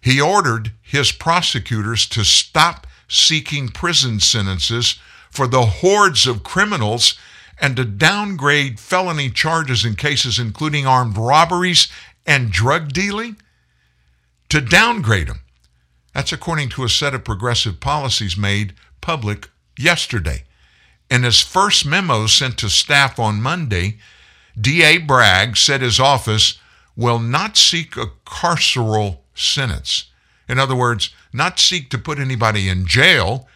He ordered his prosecutors to stop seeking prison sentences for the hordes of criminals and to downgrade felony charges in cases including armed robberies and drug dealing, to downgrade them. That's according to a set of progressive policies made public yesterday. In his first memo sent to staff on Monday, D.A. Bragg said his office will not seek a carceral sentence. In other words, not seek to put anybody in jail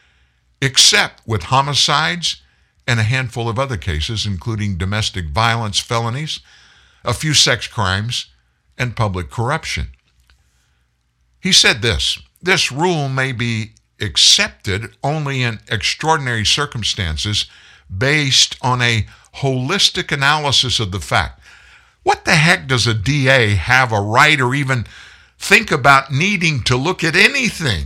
except with homicides and a handful of other cases, including domestic violence felonies, a few sex crimes, and public corruption. He said this this rule may be accepted only in extraordinary circumstances based on a holistic analysis of the fact. What the heck does a DA have a right or even think about needing to look at anything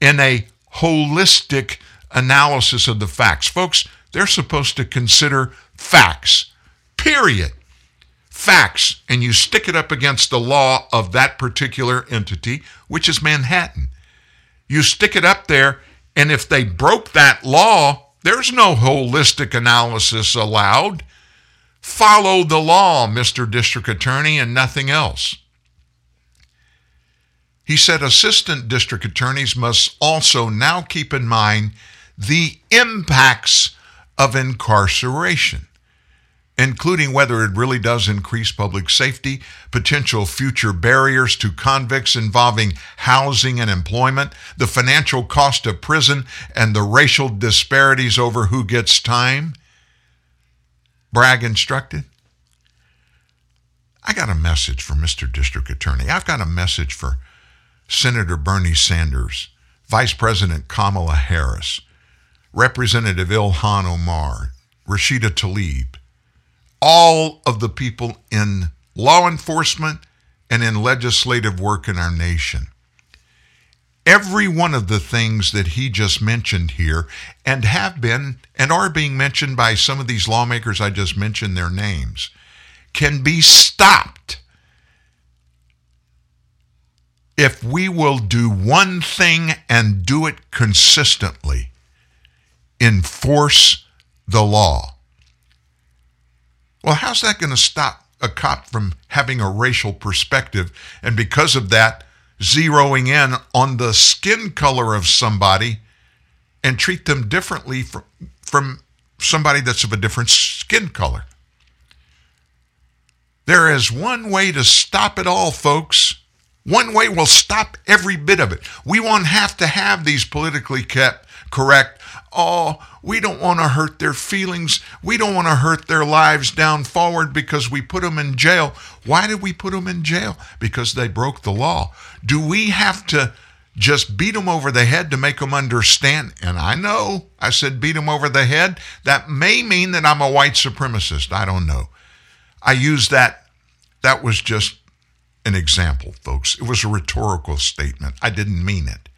in a holistic analysis of the facts? Folks, they're supposed to consider facts, period. Facts, and you stick it up against the law of that particular entity, which is Manhattan. You stick it up there, and if they broke that law, there's no holistic analysis allowed. Follow the law, Mr. District Attorney, and nothing else. He said assistant district attorneys must also now keep in mind the impacts of incarceration, including whether it really does increase public safety, potential future barriers to convicts involving housing and employment, the financial cost of prison, and the racial disparities over who gets time. Bragg instructed. I got a message for Mr. District Attorney. I've got a message for Senator Bernie Sanders, Vice President Kamala Harris, Representative Ilhan Omar, Rashida Tlaib, all of the people in law enforcement and in legislative work in our nation. Every one of the things that he just mentioned here, and have been and are being mentioned by some of these lawmakers I just mentioned their names, can be stopped if we will do one thing and do it consistently enforce the law. Well, how's that going to stop a cop from having a racial perspective and because of that, zeroing in on the skin color of somebody and treat them differently from, from somebody that's of a different skin color? There is one way to stop it all, folks. One way will stop every bit of it. We won't have to have these politically kept correct oh, we don't want to hurt their feelings. We don't want to hurt their lives down forward because we put them in jail. Why did we put them in jail? Because they broke the law. Do we have to just beat them over the head to make them understand? And I know I said beat them over the head. That may mean that I'm a white supremacist. I don't know. I use that. That was just an example, folks. It was a rhetorical statement. I didn't mean it.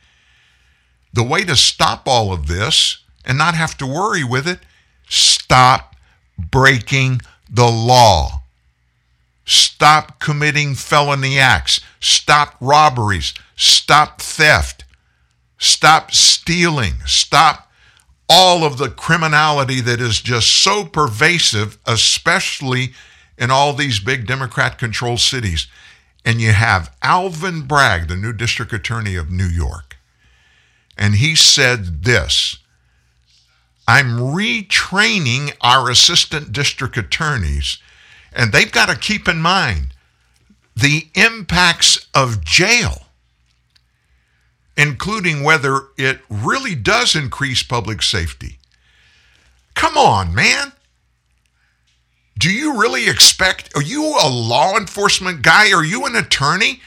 The way to stop all of this and not have to worry with it. Stop breaking the law. Stop committing felony acts. Stop robberies. Stop theft. Stop stealing. Stop all of the criminality that is just so pervasive, especially in all these big Democrat controlled cities. And you have Alvin Bragg, the new district attorney of New York. And he said this I'm retraining our assistant district attorneys, and they've got to keep in mind the impacts of jail, including whether it really does increase public safety. Come on, man. Do you really expect? Are you a law enforcement guy? Are you an attorney?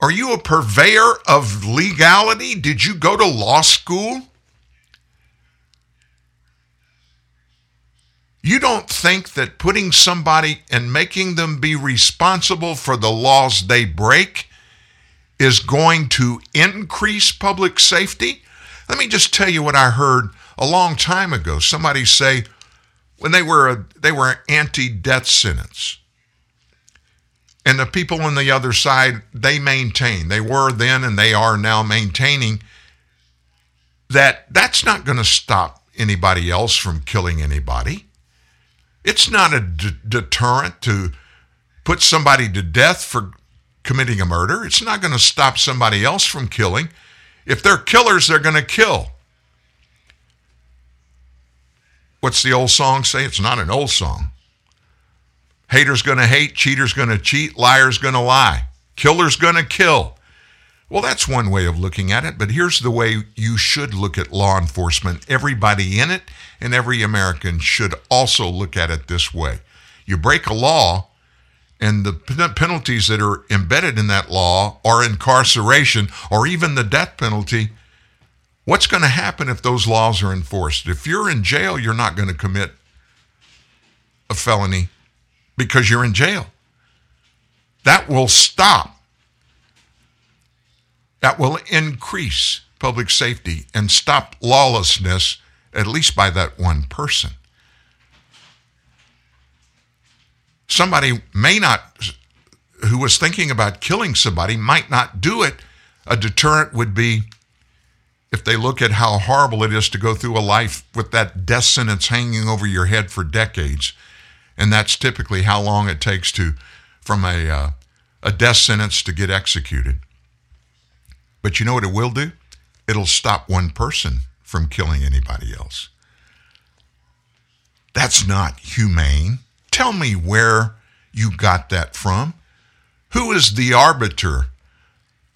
Are you a purveyor of legality? Did you go to law school? You don't think that putting somebody and making them be responsible for the laws they break is going to increase public safety? Let me just tell you what I heard a long time ago. Somebody say when they were a, they were anti-death sentence. And the people on the other side, they maintain, they were then and they are now maintaining that that's not going to stop anybody else from killing anybody. It's not a d- deterrent to put somebody to death for committing a murder. It's not going to stop somebody else from killing. If they're killers, they're going to kill. What's the old song say? It's not an old song. Hater's going to hate, cheater's going to cheat, liar's going to lie, killer's going to kill. Well, that's one way of looking at it, but here's the way you should look at law enforcement. Everybody in it and every American should also look at it this way. You break a law, and the penalties that are embedded in that law are incarceration or even the death penalty. What's going to happen if those laws are enforced? If you're in jail, you're not going to commit a felony because you're in jail. That will stop that will increase public safety and stop lawlessness, at least by that one person. Somebody may not, who was thinking about killing somebody, might not do it. A deterrent would be if they look at how horrible it is to go through a life with that death sentence hanging over your head for decades. And that's typically how long it takes to, from a, uh, a death sentence to get executed. But you know what it will do? It'll stop one person from killing anybody else. That's not humane. Tell me where you got that from. Who is the arbiter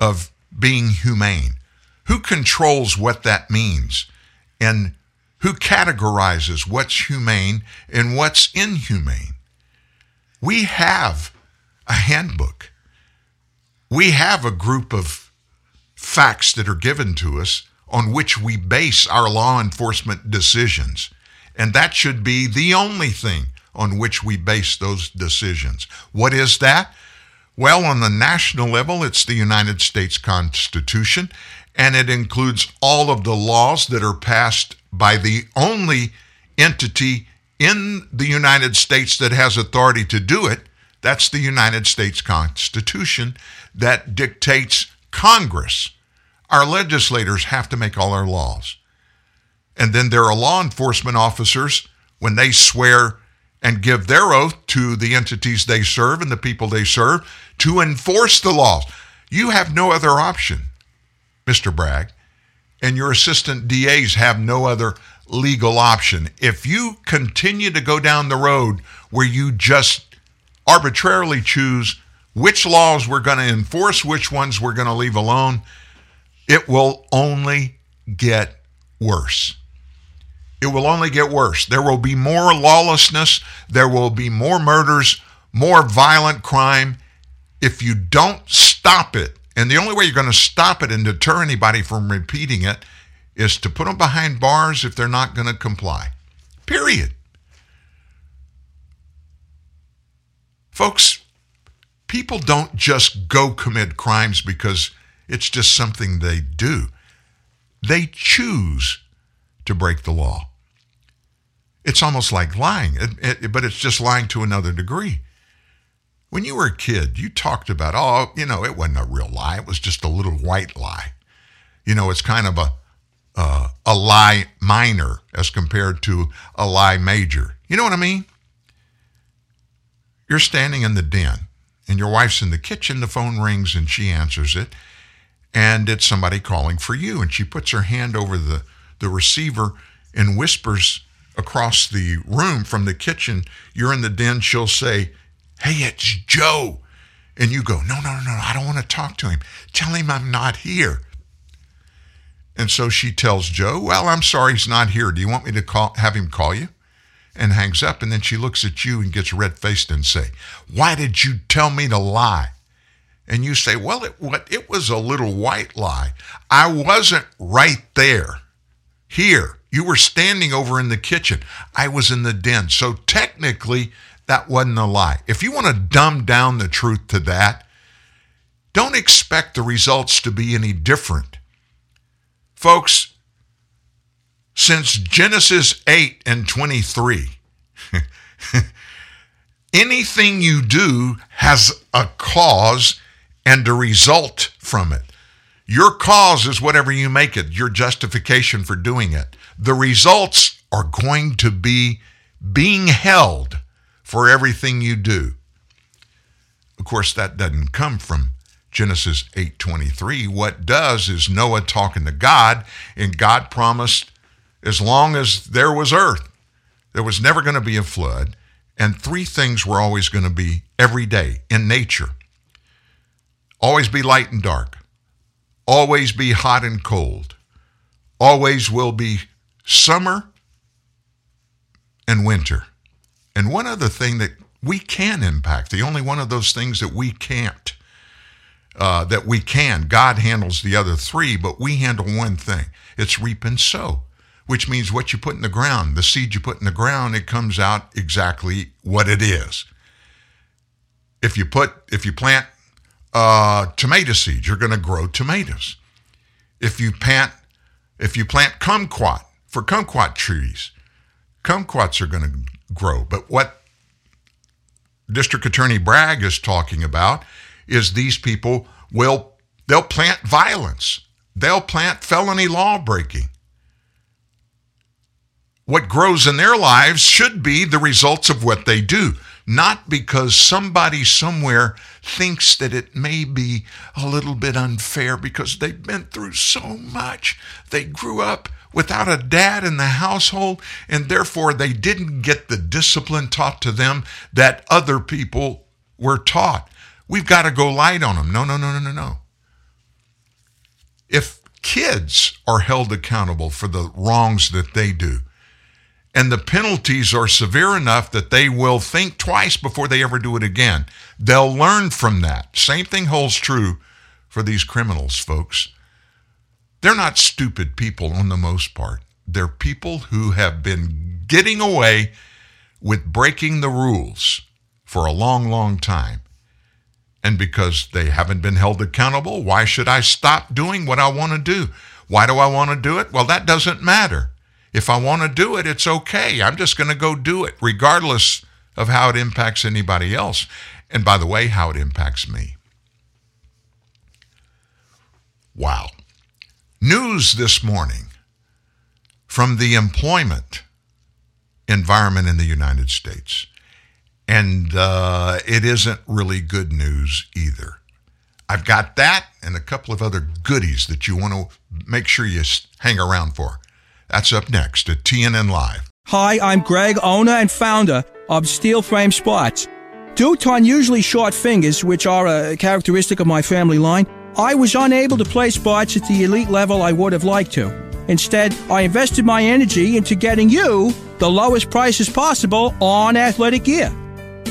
of being humane? Who controls what that means? And who categorizes what's humane and what's inhumane? We have a handbook. We have a group of facts that are given to us on which we base our law enforcement decisions. And that should be the only thing on which we base those decisions. What is that? Well, on the national level, it's the United States Constitution, and it includes all of the laws that are passed by the only entity in the United States that has authority to do it. That's the United States Constitution that dictates Congress. Our legislators have to make all our laws. And then there are law enforcement officers when they swear and give their oath to the entities they serve and the people they serve to enforce the laws. You have no other option, Mr. Bragg, and your assistant DAs have no other legal option. If you continue to go down the road where you just arbitrarily choose which laws we're going to enforce, which ones we're going to leave alone, it will only get worse. It will only get worse. There will be more lawlessness. There will be more murders, more violent crime. If you don't stop it, and the only way you're going to stop it and deter anybody from repeating it is to put them behind bars if they're not going to comply. Period. Folks, people don't just go commit crimes because it's just something they do. They choose to break the law. It's almost like lying, it, it, but it's just lying to another degree. When you were a kid, you talked about, oh, you know, it wasn't a real lie. It was just a little white lie. You know, it's kind of a, uh, a lie minor as compared to a lie major. You know what I mean? You're standing in the den and your wife's in the kitchen. The phone rings and she answers it. And it's somebody calling for you. And she puts her hand over the, the receiver and whispers across the room from the kitchen. You're in the den. She'll say, Hey, it's Joe. And you go, No, no, no, no. I don't want to talk to him. Tell him I'm not here. And so she tells Joe, Well, I'm sorry he's not here. Do you want me to call, have him call you? And hangs up. And then she looks at you and gets red faced and say, Why did you tell me to lie? And you say, Well, it, what, it was a little white lie. I wasn't right there. Here. You were standing over in the kitchen. I was in the den. So technically, that wasn't a lie. If you want to dumb down the truth to that, don't expect the results to be any different. Folks, since Genesis 8 and 23, anything you do has a cause and a result from it. Your cause is whatever you make it, your justification for doing it. The results are going to be being held for everything you do. Of course, that doesn't come from Genesis 8:23. What does is Noah talking to God, and God promised as long as there was earth, there was never going to be a flood, and three things were always going to be every day in nature. Always be light and dark. Always be hot and cold. Always will be summer and winter. And one other thing that we can impact, the only one of those things that we can't, uh, that we can. God handles the other three, but we handle one thing it's reap and sow, which means what you put in the ground, the seed you put in the ground, it comes out exactly what it is. If you put, if you plant uh, tomato seeds, you're going to grow tomatoes. If you plant, if you plant kumquat for kumquat trees, kumquats are going to grow. But what District Attorney Bragg is talking about is these people will they'll plant violence. They'll plant felony law breaking. What grows in their lives should be the results of what they do, not because somebody somewhere thinks that it may be a little bit unfair because they've been through so much. They grew up without a dad in the household, and therefore they didn't get the discipline taught to them that other people were taught. We've got to go light on them. No, no, no, no, no, no. If kids are held accountable for the wrongs that they do, and the penalties are severe enough that they will think twice before they ever do it again. They'll learn from that. Same thing holds true for these criminals, folks. They're not stupid people on the most part. They're people who have been getting away with breaking the rules for a long, long time. And because they haven't been held accountable, why should I stop doing what I want to do? Why do I want to do it? Well, that doesn't matter. If I want to do it, it's okay. I'm just going to go do it, regardless of how it impacts anybody else. And by the way, how it impacts me. Wow. News this morning from the employment environment in the United States. And uh, it isn't really good news either. I've got that and a couple of other goodies that you want to make sure you hang around for. That's up next at TNN Live. Hi, I'm Greg, owner and founder of Steel Frame Sports. Due to unusually short fingers, which are a characteristic of my family line, I was unable to play sports at the elite level I would have liked to. Instead, I invested my energy into getting you the lowest prices possible on athletic gear.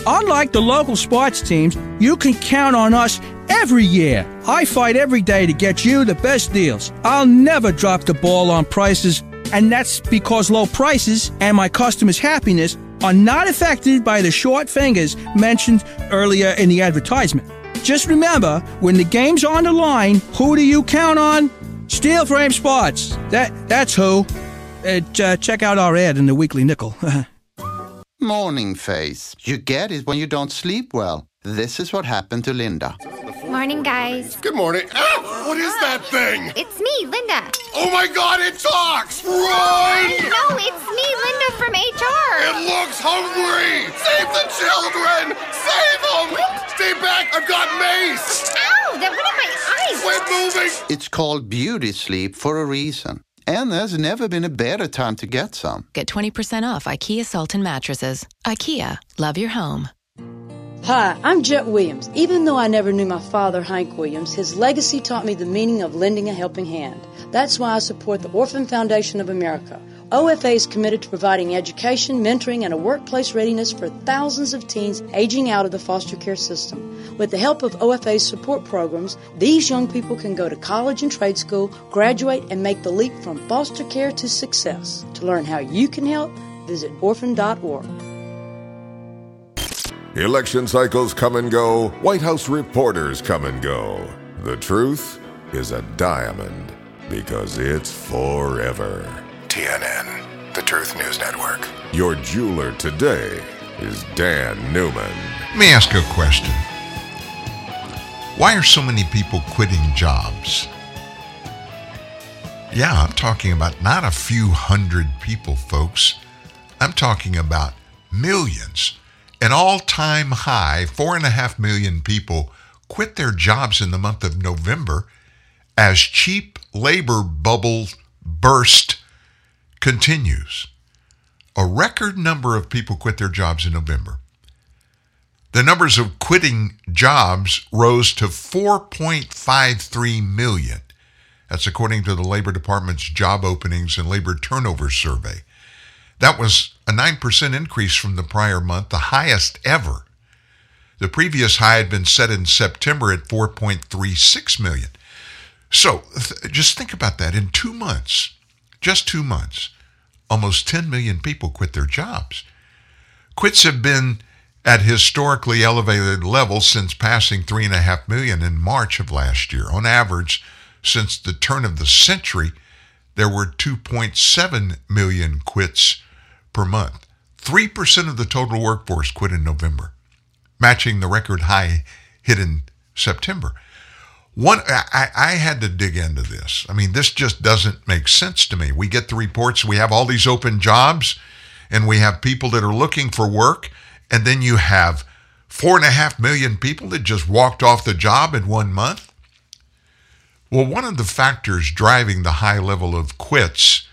Unlike the local sports teams, you can count on us every year. I fight every day to get you the best deals. I'll never drop the ball on prices, and that's because low prices and my customers' happiness are not affected by the short fingers mentioned earlier in the advertisement. Just remember, when the game's on the line, who do you count on? Steel Frame Sports. That that's who. Uh, uh, check out our ad in the Weekly Nickel. Morning face. You get it when you don't sleep well. This is what happened to Linda. morning, guys. Good morning. Ah, what is that thing? It's me, Linda. Oh my god, it talks! Run! No, it's me, Linda from HR. It looks hungry! Save the children! Save them! Stay back, I've got mace! Ow, that went in my eyes. Quit moving! It's called beauty sleep for a reason. And there's never been a better time to get some. Get 20% off IKEA Sultan mattresses. IKEA, love your home. Hi, I'm Jett Williams. Even though I never knew my father, Hank Williams, his legacy taught me the meaning of lending a helping hand. That's why I support the Orphan Foundation of America. OFA is committed to providing education, mentoring, and a workplace readiness for thousands of teens aging out of the foster care system. With the help of OFA's support programs, these young people can go to college and trade school, graduate, and make the leap from foster care to success. To learn how you can help, visit orphan.org. Election cycles come and go, White House reporters come and go. The truth is a diamond because it's forever. TNN, the Truth News Network. Your jeweler today is Dan Newman. Let me ask you a question. Why are so many people quitting jobs? Yeah, I'm talking about not a few hundred people, folks. I'm talking about millions. An all time high, four and a half million people quit their jobs in the month of November as cheap labor bubble burst continues. A record number of people quit their jobs in November. The numbers of quitting jobs rose to 4.53 million. That's according to the Labor Department's Job Openings and Labor Turnover Survey. That was a 9% increase from the prior month, the highest ever. The previous high had been set in September at 4.36 million. So th- just think about that. In two months, just two months, almost 10 million people quit their jobs. Quits have been at historically elevated levels since passing 3.5 million in March of last year. On average, since the turn of the century, there were 2.7 million quits per month. 3% of the total workforce quit in November, matching the record high hit in September. One, I, I had to dig into this. I mean, this just doesn't make sense to me. We get the reports, we have all these open jobs, and we have people that are looking for work, and then you have four and a half million people that just walked off the job in one month. Well, one of the factors driving the high level of quits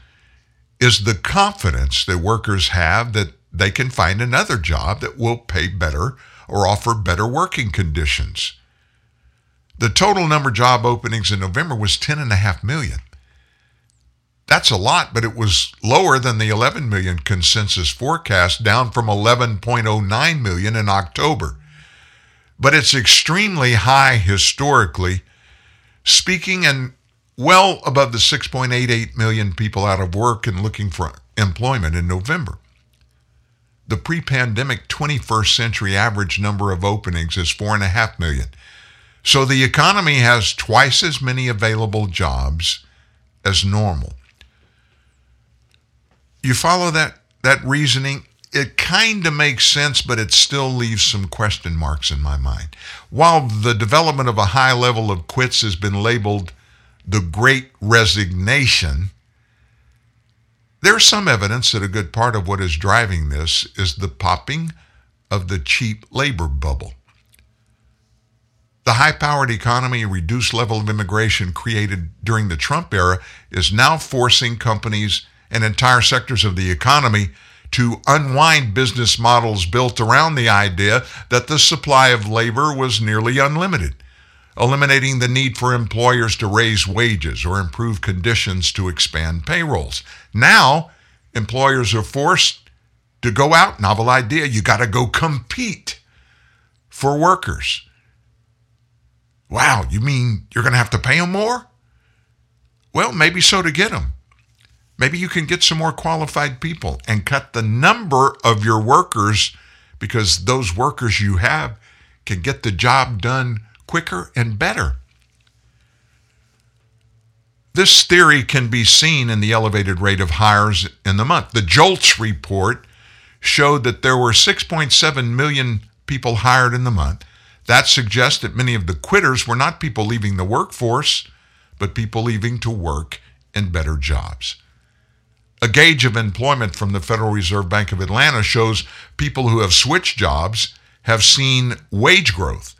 is the confidence that workers have that they can find another job that will pay better or offer better working conditions. The total number of job openings in November was 10.5 million. That's a lot, but it was lower than the 11 million consensus forecast, down from 11.09 million in October. But it's extremely high historically, speaking and well above the 6.88 million people out of work and looking for employment in November. The pre pandemic 21st century average number of openings is 4.5 million. So the economy has twice as many available jobs as normal. You follow that, that reasoning? It kind of makes sense, but it still leaves some question marks in my mind. While the development of a high level of quits has been labeled the great resignation, there's some evidence that a good part of what is driving this is the popping of the cheap labor bubble. The high powered economy, and reduced level of immigration created during the Trump era is now forcing companies and entire sectors of the economy to unwind business models built around the idea that the supply of labor was nearly unlimited, eliminating the need for employers to raise wages or improve conditions to expand payrolls. Now, employers are forced to go out, novel idea, you got to go compete for workers. Wow, you mean you're going to have to pay them more? Well, maybe so to get them. Maybe you can get some more qualified people and cut the number of your workers because those workers you have can get the job done quicker and better. This theory can be seen in the elevated rate of hires in the month. The JOLTS report showed that there were 6.7 million people hired in the month. That suggests that many of the quitters were not people leaving the workforce, but people leaving to work in better jobs. A gauge of employment from the Federal Reserve Bank of Atlanta shows people who have switched jobs have seen wage growth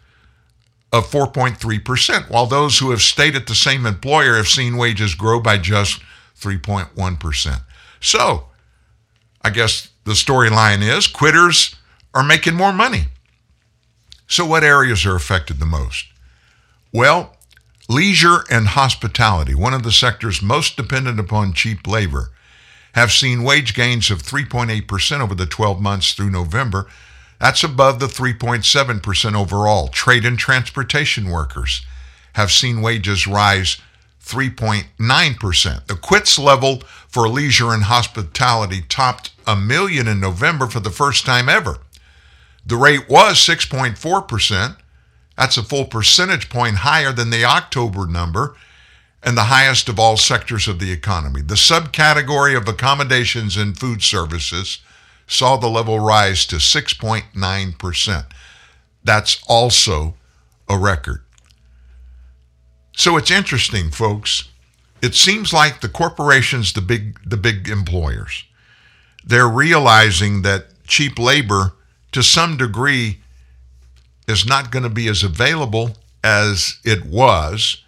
of 4.3%, while those who have stayed at the same employer have seen wages grow by just 3.1%. So, I guess the storyline is quitters are making more money. So, what areas are affected the most? Well, leisure and hospitality, one of the sectors most dependent upon cheap labor, have seen wage gains of 3.8% over the 12 months through November. That's above the 3.7% overall. Trade and transportation workers have seen wages rise 3.9%. The quits level for leisure and hospitality topped a million in November for the first time ever. The rate was 6.4%. That's a full percentage point higher than the October number and the highest of all sectors of the economy. The subcategory of accommodations and food services saw the level rise to 6.9%. That's also a record. So it's interesting, folks. It seems like the corporations, the big the big employers, they're realizing that cheap labor to some degree is not going to be as available as it was.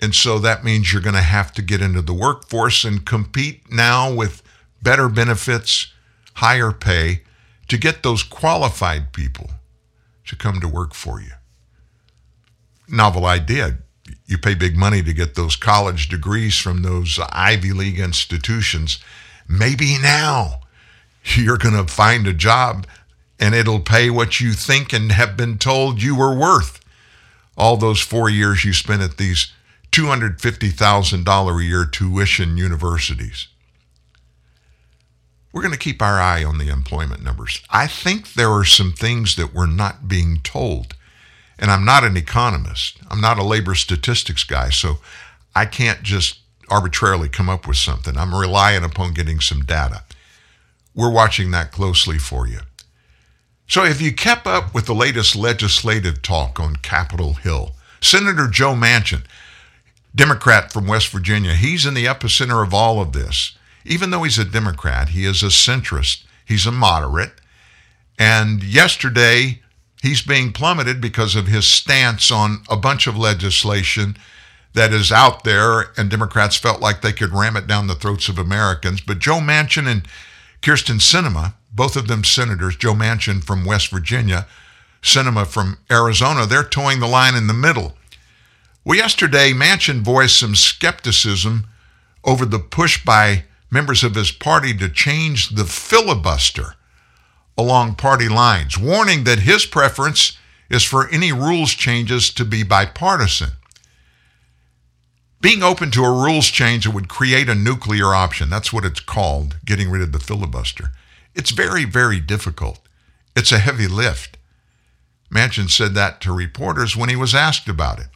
And so that means you're going to have to get into the workforce and compete now with better benefits, higher pay to get those qualified people to come to work for you. Novel idea. You pay big money to get those college degrees from those Ivy League institutions. Maybe now you're going to find a job and it'll pay what you think and have been told you were worth. All those four years you spent at these $250,000 a year tuition universities. We're going to keep our eye on the employment numbers. I think there are some things that we're not being told. And I'm not an economist, I'm not a labor statistics guy, so I can't just arbitrarily come up with something. I'm relying upon getting some data. We're watching that closely for you. So, if you kept up with the latest legislative talk on Capitol Hill, Senator Joe Manchin, Democrat from West Virginia, he's in the epicenter of all of this. Even though he's a Democrat, he is a centrist, he's a moderate. And yesterday, he's being plummeted because of his stance on a bunch of legislation that is out there, and Democrats felt like they could ram it down the throats of Americans. But Joe Manchin and Kyrsten Sinema, both of them senators, Joe Manchin from West Virginia, Sinema from Arizona, they're toeing the line in the middle. Well, yesterday, Manchin voiced some skepticism over the push by members of his party to change the filibuster along party lines, warning that his preference is for any rules changes to be bipartisan. Being open to a rules change that would create a nuclear option, that's what it's called, getting rid of the filibuster. It's very, very difficult. It's a heavy lift. Manchin said that to reporters when he was asked about it.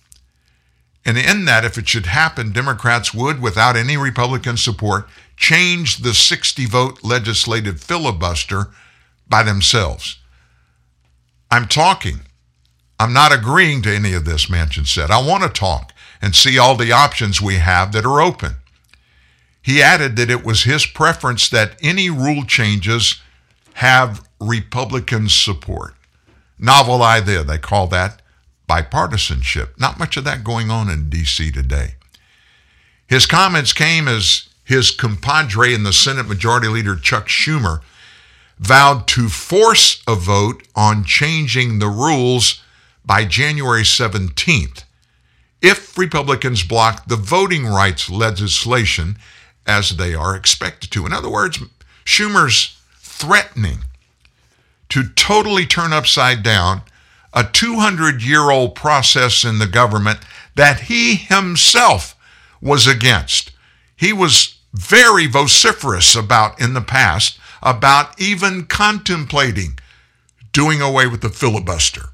And in that, if it should happen, Democrats would, without any Republican support, change the 60 vote legislative filibuster by themselves. I'm talking. I'm not agreeing to any of this, Manchin said. I want to talk and see all the options we have that are open. He added that it was his preference that any rule changes have Republican support. Novel idea, they call that bipartisanship. Not much of that going on in D.C. today. His comments came as his compadre in the Senate Majority Leader Chuck Schumer vowed to force a vote on changing the rules by January 17th if Republicans block the voting rights legislation as they are expected to. In other words, Schumer's threatening to totally turn upside down a 200 year old process in the government that he himself was against. He was very vociferous about in the past about even contemplating doing away with the filibuster.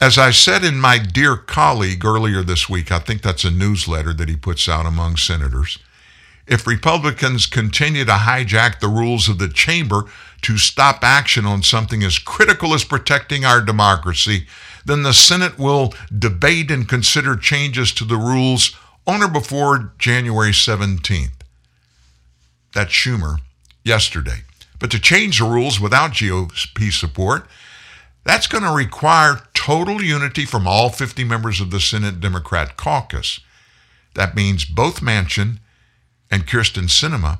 As I said in my dear colleague earlier this week, I think that's a newsletter that he puts out among senators. if Republicans continue to hijack the rules of the chamber to stop action on something as critical as protecting our democracy, then the Senate will debate and consider changes to the rules on or before January 17th. That's Schumer yesterday. But to change the rules without GOP support, that's going to require total unity from all 50 members of the Senate Democrat caucus. That means both Manchin and Kyrsten Sinema,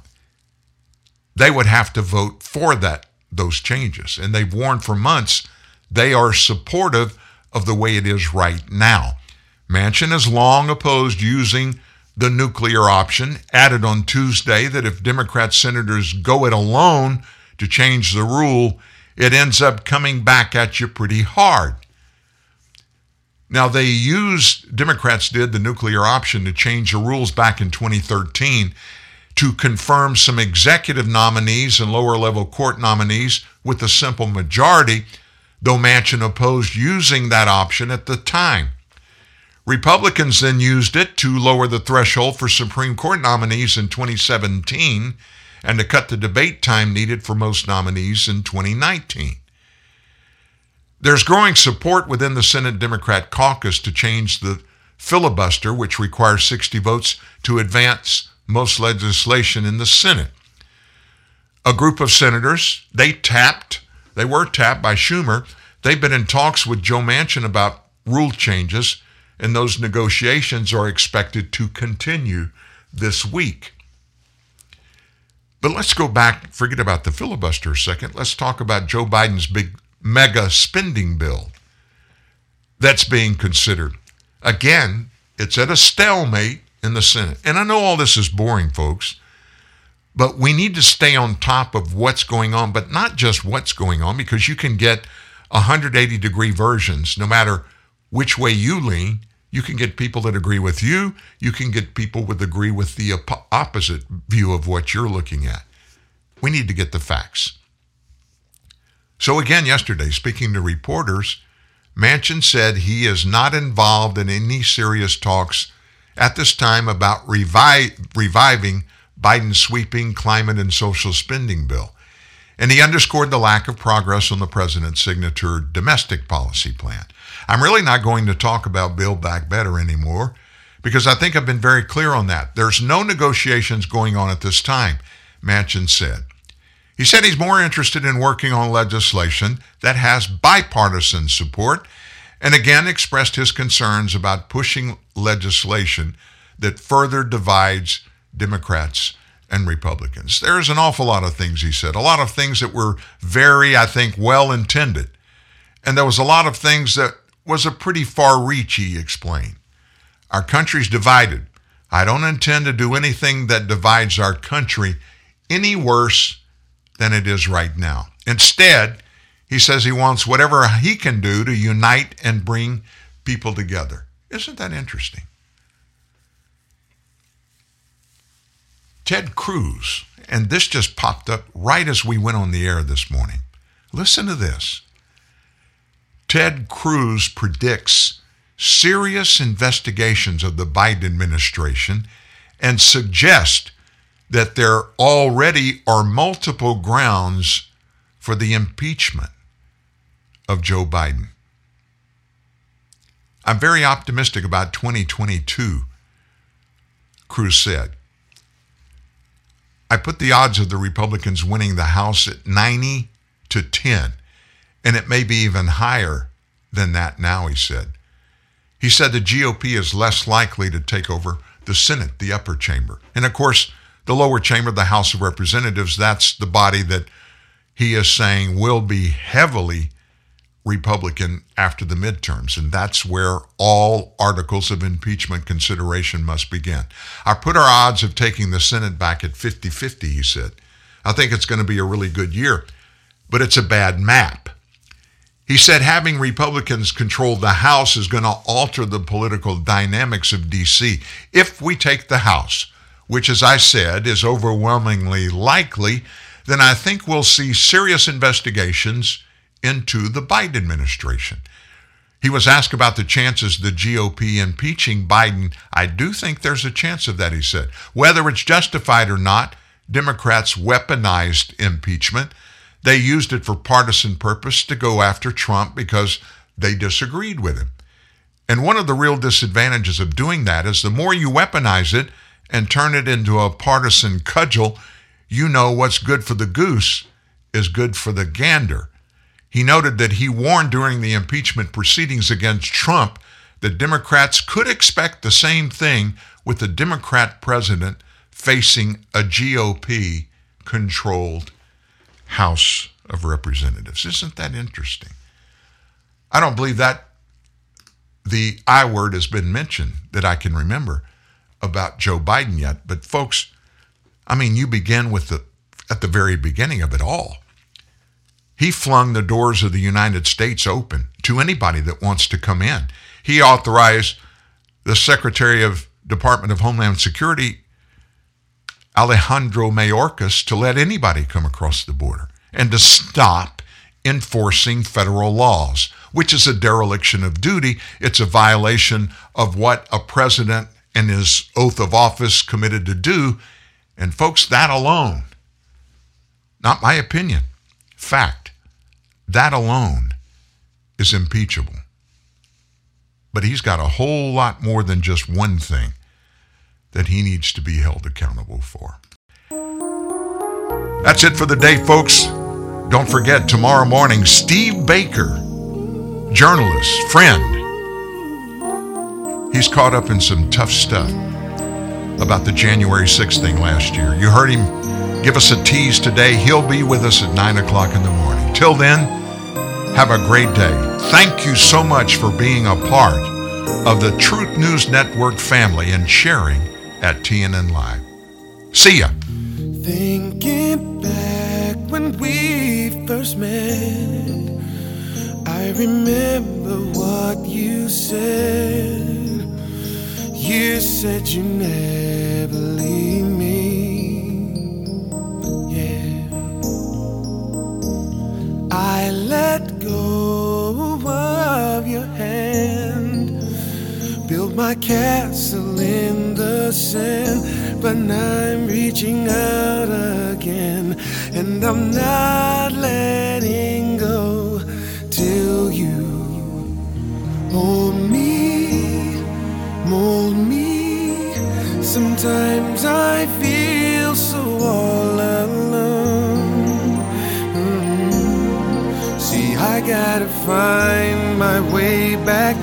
they would have to vote for that those changes. And they've warned for months they are supportive of the way it is right now. Manchin has long opposed using the nuclear option, added on Tuesday that if Democrat senators go it alone to change the rule, it ends up coming back at you pretty hard. Now, they used, Democrats did the nuclear option to change the rules back in 2013 to confirm some executive nominees and lower level court nominees with a simple majority, though Manchin opposed using that option at the time. Republicans then used it to lower the threshold for Supreme Court nominees in 2017 and to cut the debate time needed for most nominees in 2019. There's growing support within the Senate Democrat caucus to change the filibuster, which requires 60 votes to advance most legislation in the Senate. A group of senators, they tapped, they were tapped by Schumer. They've been in talks with Joe Manchin about rule changes, and those negotiations are expected to continue this week. But let's go back, forget about the filibuster a second. Let's talk about Joe Biden's big mega spending bill that's being considered. Again, it's at a stalemate in the Senate. And I know all this is boring, folks, but we need to stay on top of what's going on, but not just what's going on, because you can get 180 degree versions no matter which way you lean. You can get people that agree with you. You can get people that agree with the opposite view of what you're looking at. We need to get the facts. So, again, yesterday, speaking to reporters, Manchin said he is not involved in any serious talks at this time about revi- reviving Biden's sweeping climate and social spending bill. And he underscored the lack of progress on the president's signature domestic policy plan. I'm really not going to talk about Build Back Better anymore because I think I've been very clear on that. There's no negotiations going on at this time, Manchin said. He said he's more interested in working on legislation that has bipartisan support and again expressed his concerns about pushing legislation that further divides Democrats and Republicans. There's an awful lot of things he said, a lot of things that were very, I think, well intended. And there was a lot of things that was a pretty far reach, he explained. Our country's divided. I don't intend to do anything that divides our country any worse than it is right now. Instead, he says he wants whatever he can do to unite and bring people together. Isn't that interesting? Ted Cruz, and this just popped up right as we went on the air this morning. Listen to this. Ted Cruz predicts serious investigations of the Biden administration and suggests that there already are multiple grounds for the impeachment of Joe Biden. I'm very optimistic about 2022, Cruz said. I put the odds of the Republicans winning the House at 90 to 10, and it may be even higher than that now, he said. He said the GOP is less likely to take over the Senate, the upper chamber. And of course, the lower chamber, the House of Representatives, that's the body that he is saying will be heavily Republican after the midterms. And that's where all articles of impeachment consideration must begin. I put our odds of taking the Senate back at 50 50, he said. I think it's going to be a really good year, but it's a bad map. He said having Republicans control the House is going to alter the political dynamics of D.C. If we take the House, which, as I said, is overwhelmingly likely, then I think we'll see serious investigations into the Biden administration. He was asked about the chances the GOP impeaching Biden. I do think there's a chance of that, he said. Whether it's justified or not, Democrats weaponized impeachment. They used it for partisan purpose to go after Trump because they disagreed with him. And one of the real disadvantages of doing that is the more you weaponize it and turn it into a partisan cudgel, you know what's good for the goose is good for the gander. He noted that he warned during the impeachment proceedings against Trump that Democrats could expect the same thing with a Democrat president facing a GOP controlled House of Representatives. Isn't that interesting? I don't believe that the I word has been mentioned that I can remember about Joe Biden yet. But folks, I mean, you begin with the at the very beginning of it all. He flung the doors of the United States open to anybody that wants to come in. He authorized the Secretary of Department of Homeland Security, Alejandro Mayorkas, to let anybody come across the border and to stop enforcing federal laws, which is a dereliction of duty. It's a violation of what a president and his oath of office committed to do. And folks, that alone, not my opinion, fact, that alone is impeachable. But he's got a whole lot more than just one thing that he needs to be held accountable for. That's it for the day, folks. Don't forget, tomorrow morning, Steve Baker, journalist, friend, he's caught up in some tough stuff about the January 6th thing last year. You heard him give us a tease today. He'll be with us at 9 o'clock in the morning. Till then, have a great day. Thank you so much for being a part of the Truth News Network family and sharing at TNN Live. See ya. Thinking back when we first met, I remember what you said. You said you never leave me. Yeah. I let my castle in the sand, but now I'm reaching out again, and I'm not letting go till you hold me, mold me. Sometimes I feel so all alone. Mm. See, I gotta find my way back.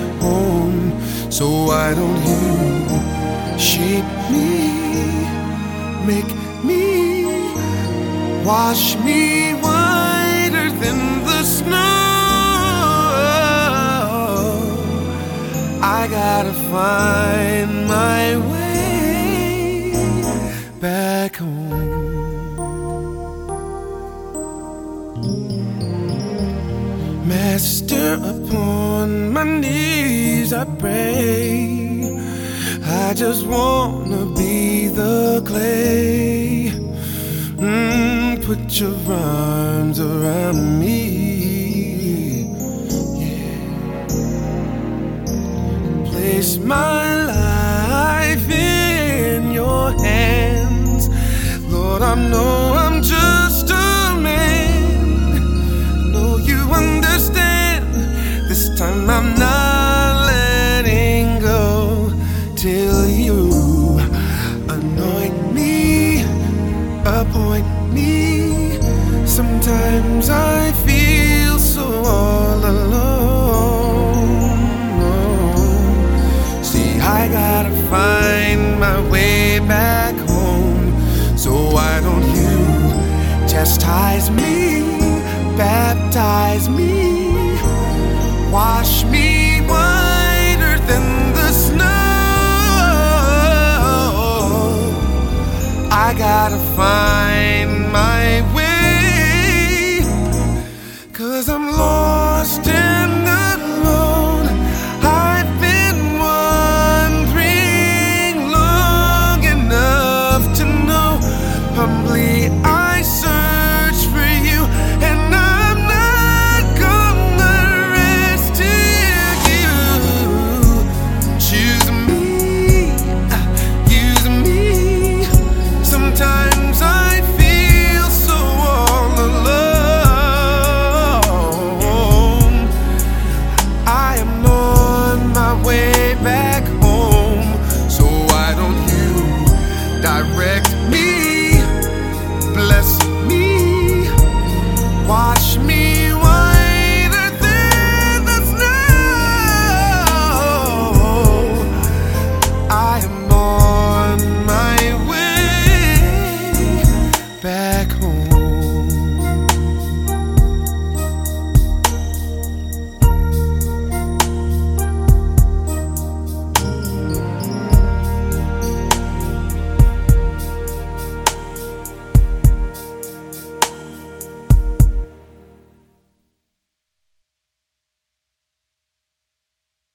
So why don't you shape me, make me, wash me whiter than the snow? I gotta find my way back home. Master, upon my knees I pray. I just wanna be the clay. Mm, put your arms around me. Place my life in your hands. Lord, I know I'm just a man. Know you understand. This time I'm not chastise me, baptize me, wash me whiter than the snow? I gotta find